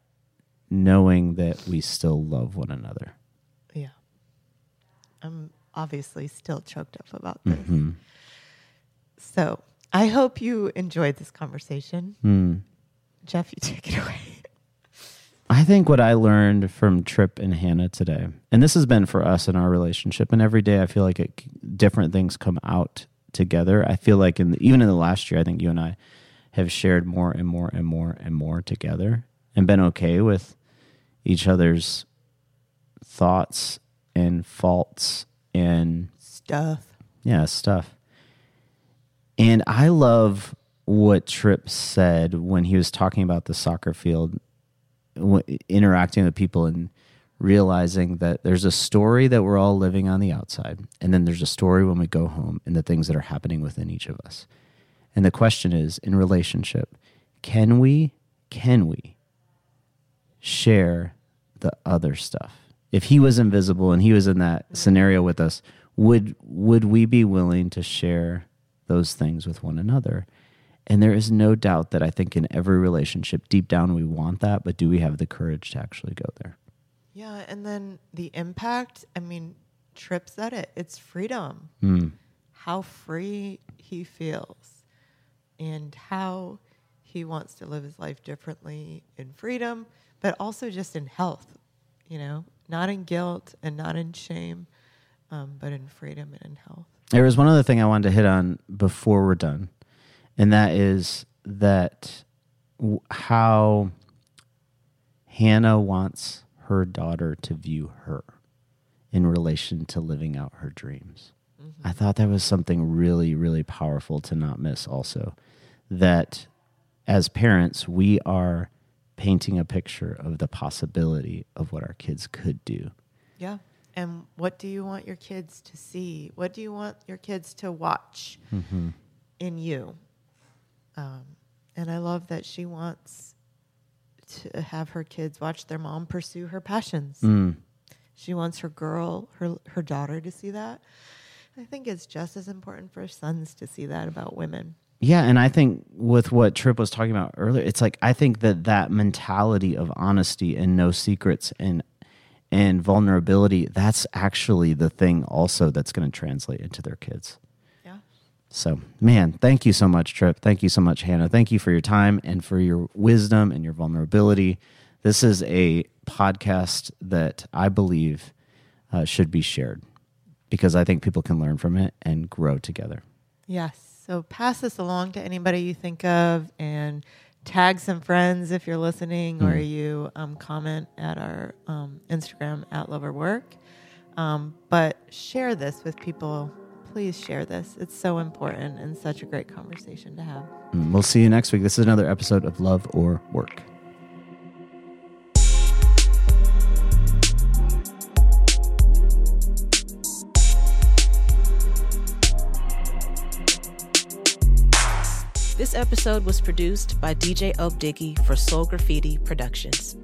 knowing that we still love one another. Yeah, I'm obviously still choked up about this. Mm-hmm. So I hope you enjoyed this conversation. Hmm. Jeff, you take it away. I think what I learned from Tripp and Hannah today, and this has been for us in our relationship, and every day I feel like it, different things come out together. I feel like in the, even in the last year, I think you and I have shared more and more and more and more together, and been okay with each other's thoughts and faults and Stuff. yeah, stuff. And I love what Tripp said when he was talking about the soccer field, interacting with people and realizing that there's a story that we're all living on the outside, and then there's a story when we go home and the things that are happening within each of us. And the question is in relationship, can we, can we share the other stuff? If he was invisible and he was in that scenario with us, would would we be willing to share those things with one another? And there is no doubt that I think in every relationship, deep down, we want that, but do we have the courage to actually go there? Yeah, and then the impact. I mean, Tripp said it. It's freedom. Mm. How free he feels, and how he wants to live his life differently in freedom, but also just in health. You know, not in guilt and not in shame, um, but in freedom and in health. There was one other thing I wanted to hit on before we're done, and that is that w- how Hannah wants her daughter to view her in relation to living out her dreams. Mm-hmm. I thought that was something really, really powerful to not miss, also. That as parents, we are painting a picture of the possibility of what our kids could do. Yeah. And what do you want your kids to see? What do you want your kids to watch mm-hmm. in you? Um, and I love that she wants to have her kids watch their mom pursue her passions. Mm. She wants her girl, her her daughter, to see that. I think it's just as important for sons to see that about women. Yeah, and I think with what Tripp was talking about earlier, it's like I think that that mentality of honesty and no secrets and and vulnerability, that's actually the thing also that's going to translate into their kids. So, man, thank you so much, Tripp. Thank you so much, Hannah. Thank you for your time and for your wisdom and your vulnerability. This is a podcast that I believe uh, should be shared because I think people can learn from it and grow together. Yes. So pass this along to anybody you think of and tag some friends if you're listening or you um, comment at our um, Instagram at Love or Work. Um, but share this with people. Please share this. It's so important and such a great conversation to have. Mm, We'll see you next week. This is another episode of Love or Work. This episode was produced by DJ Obdiggy for Soul Graffiti Productions.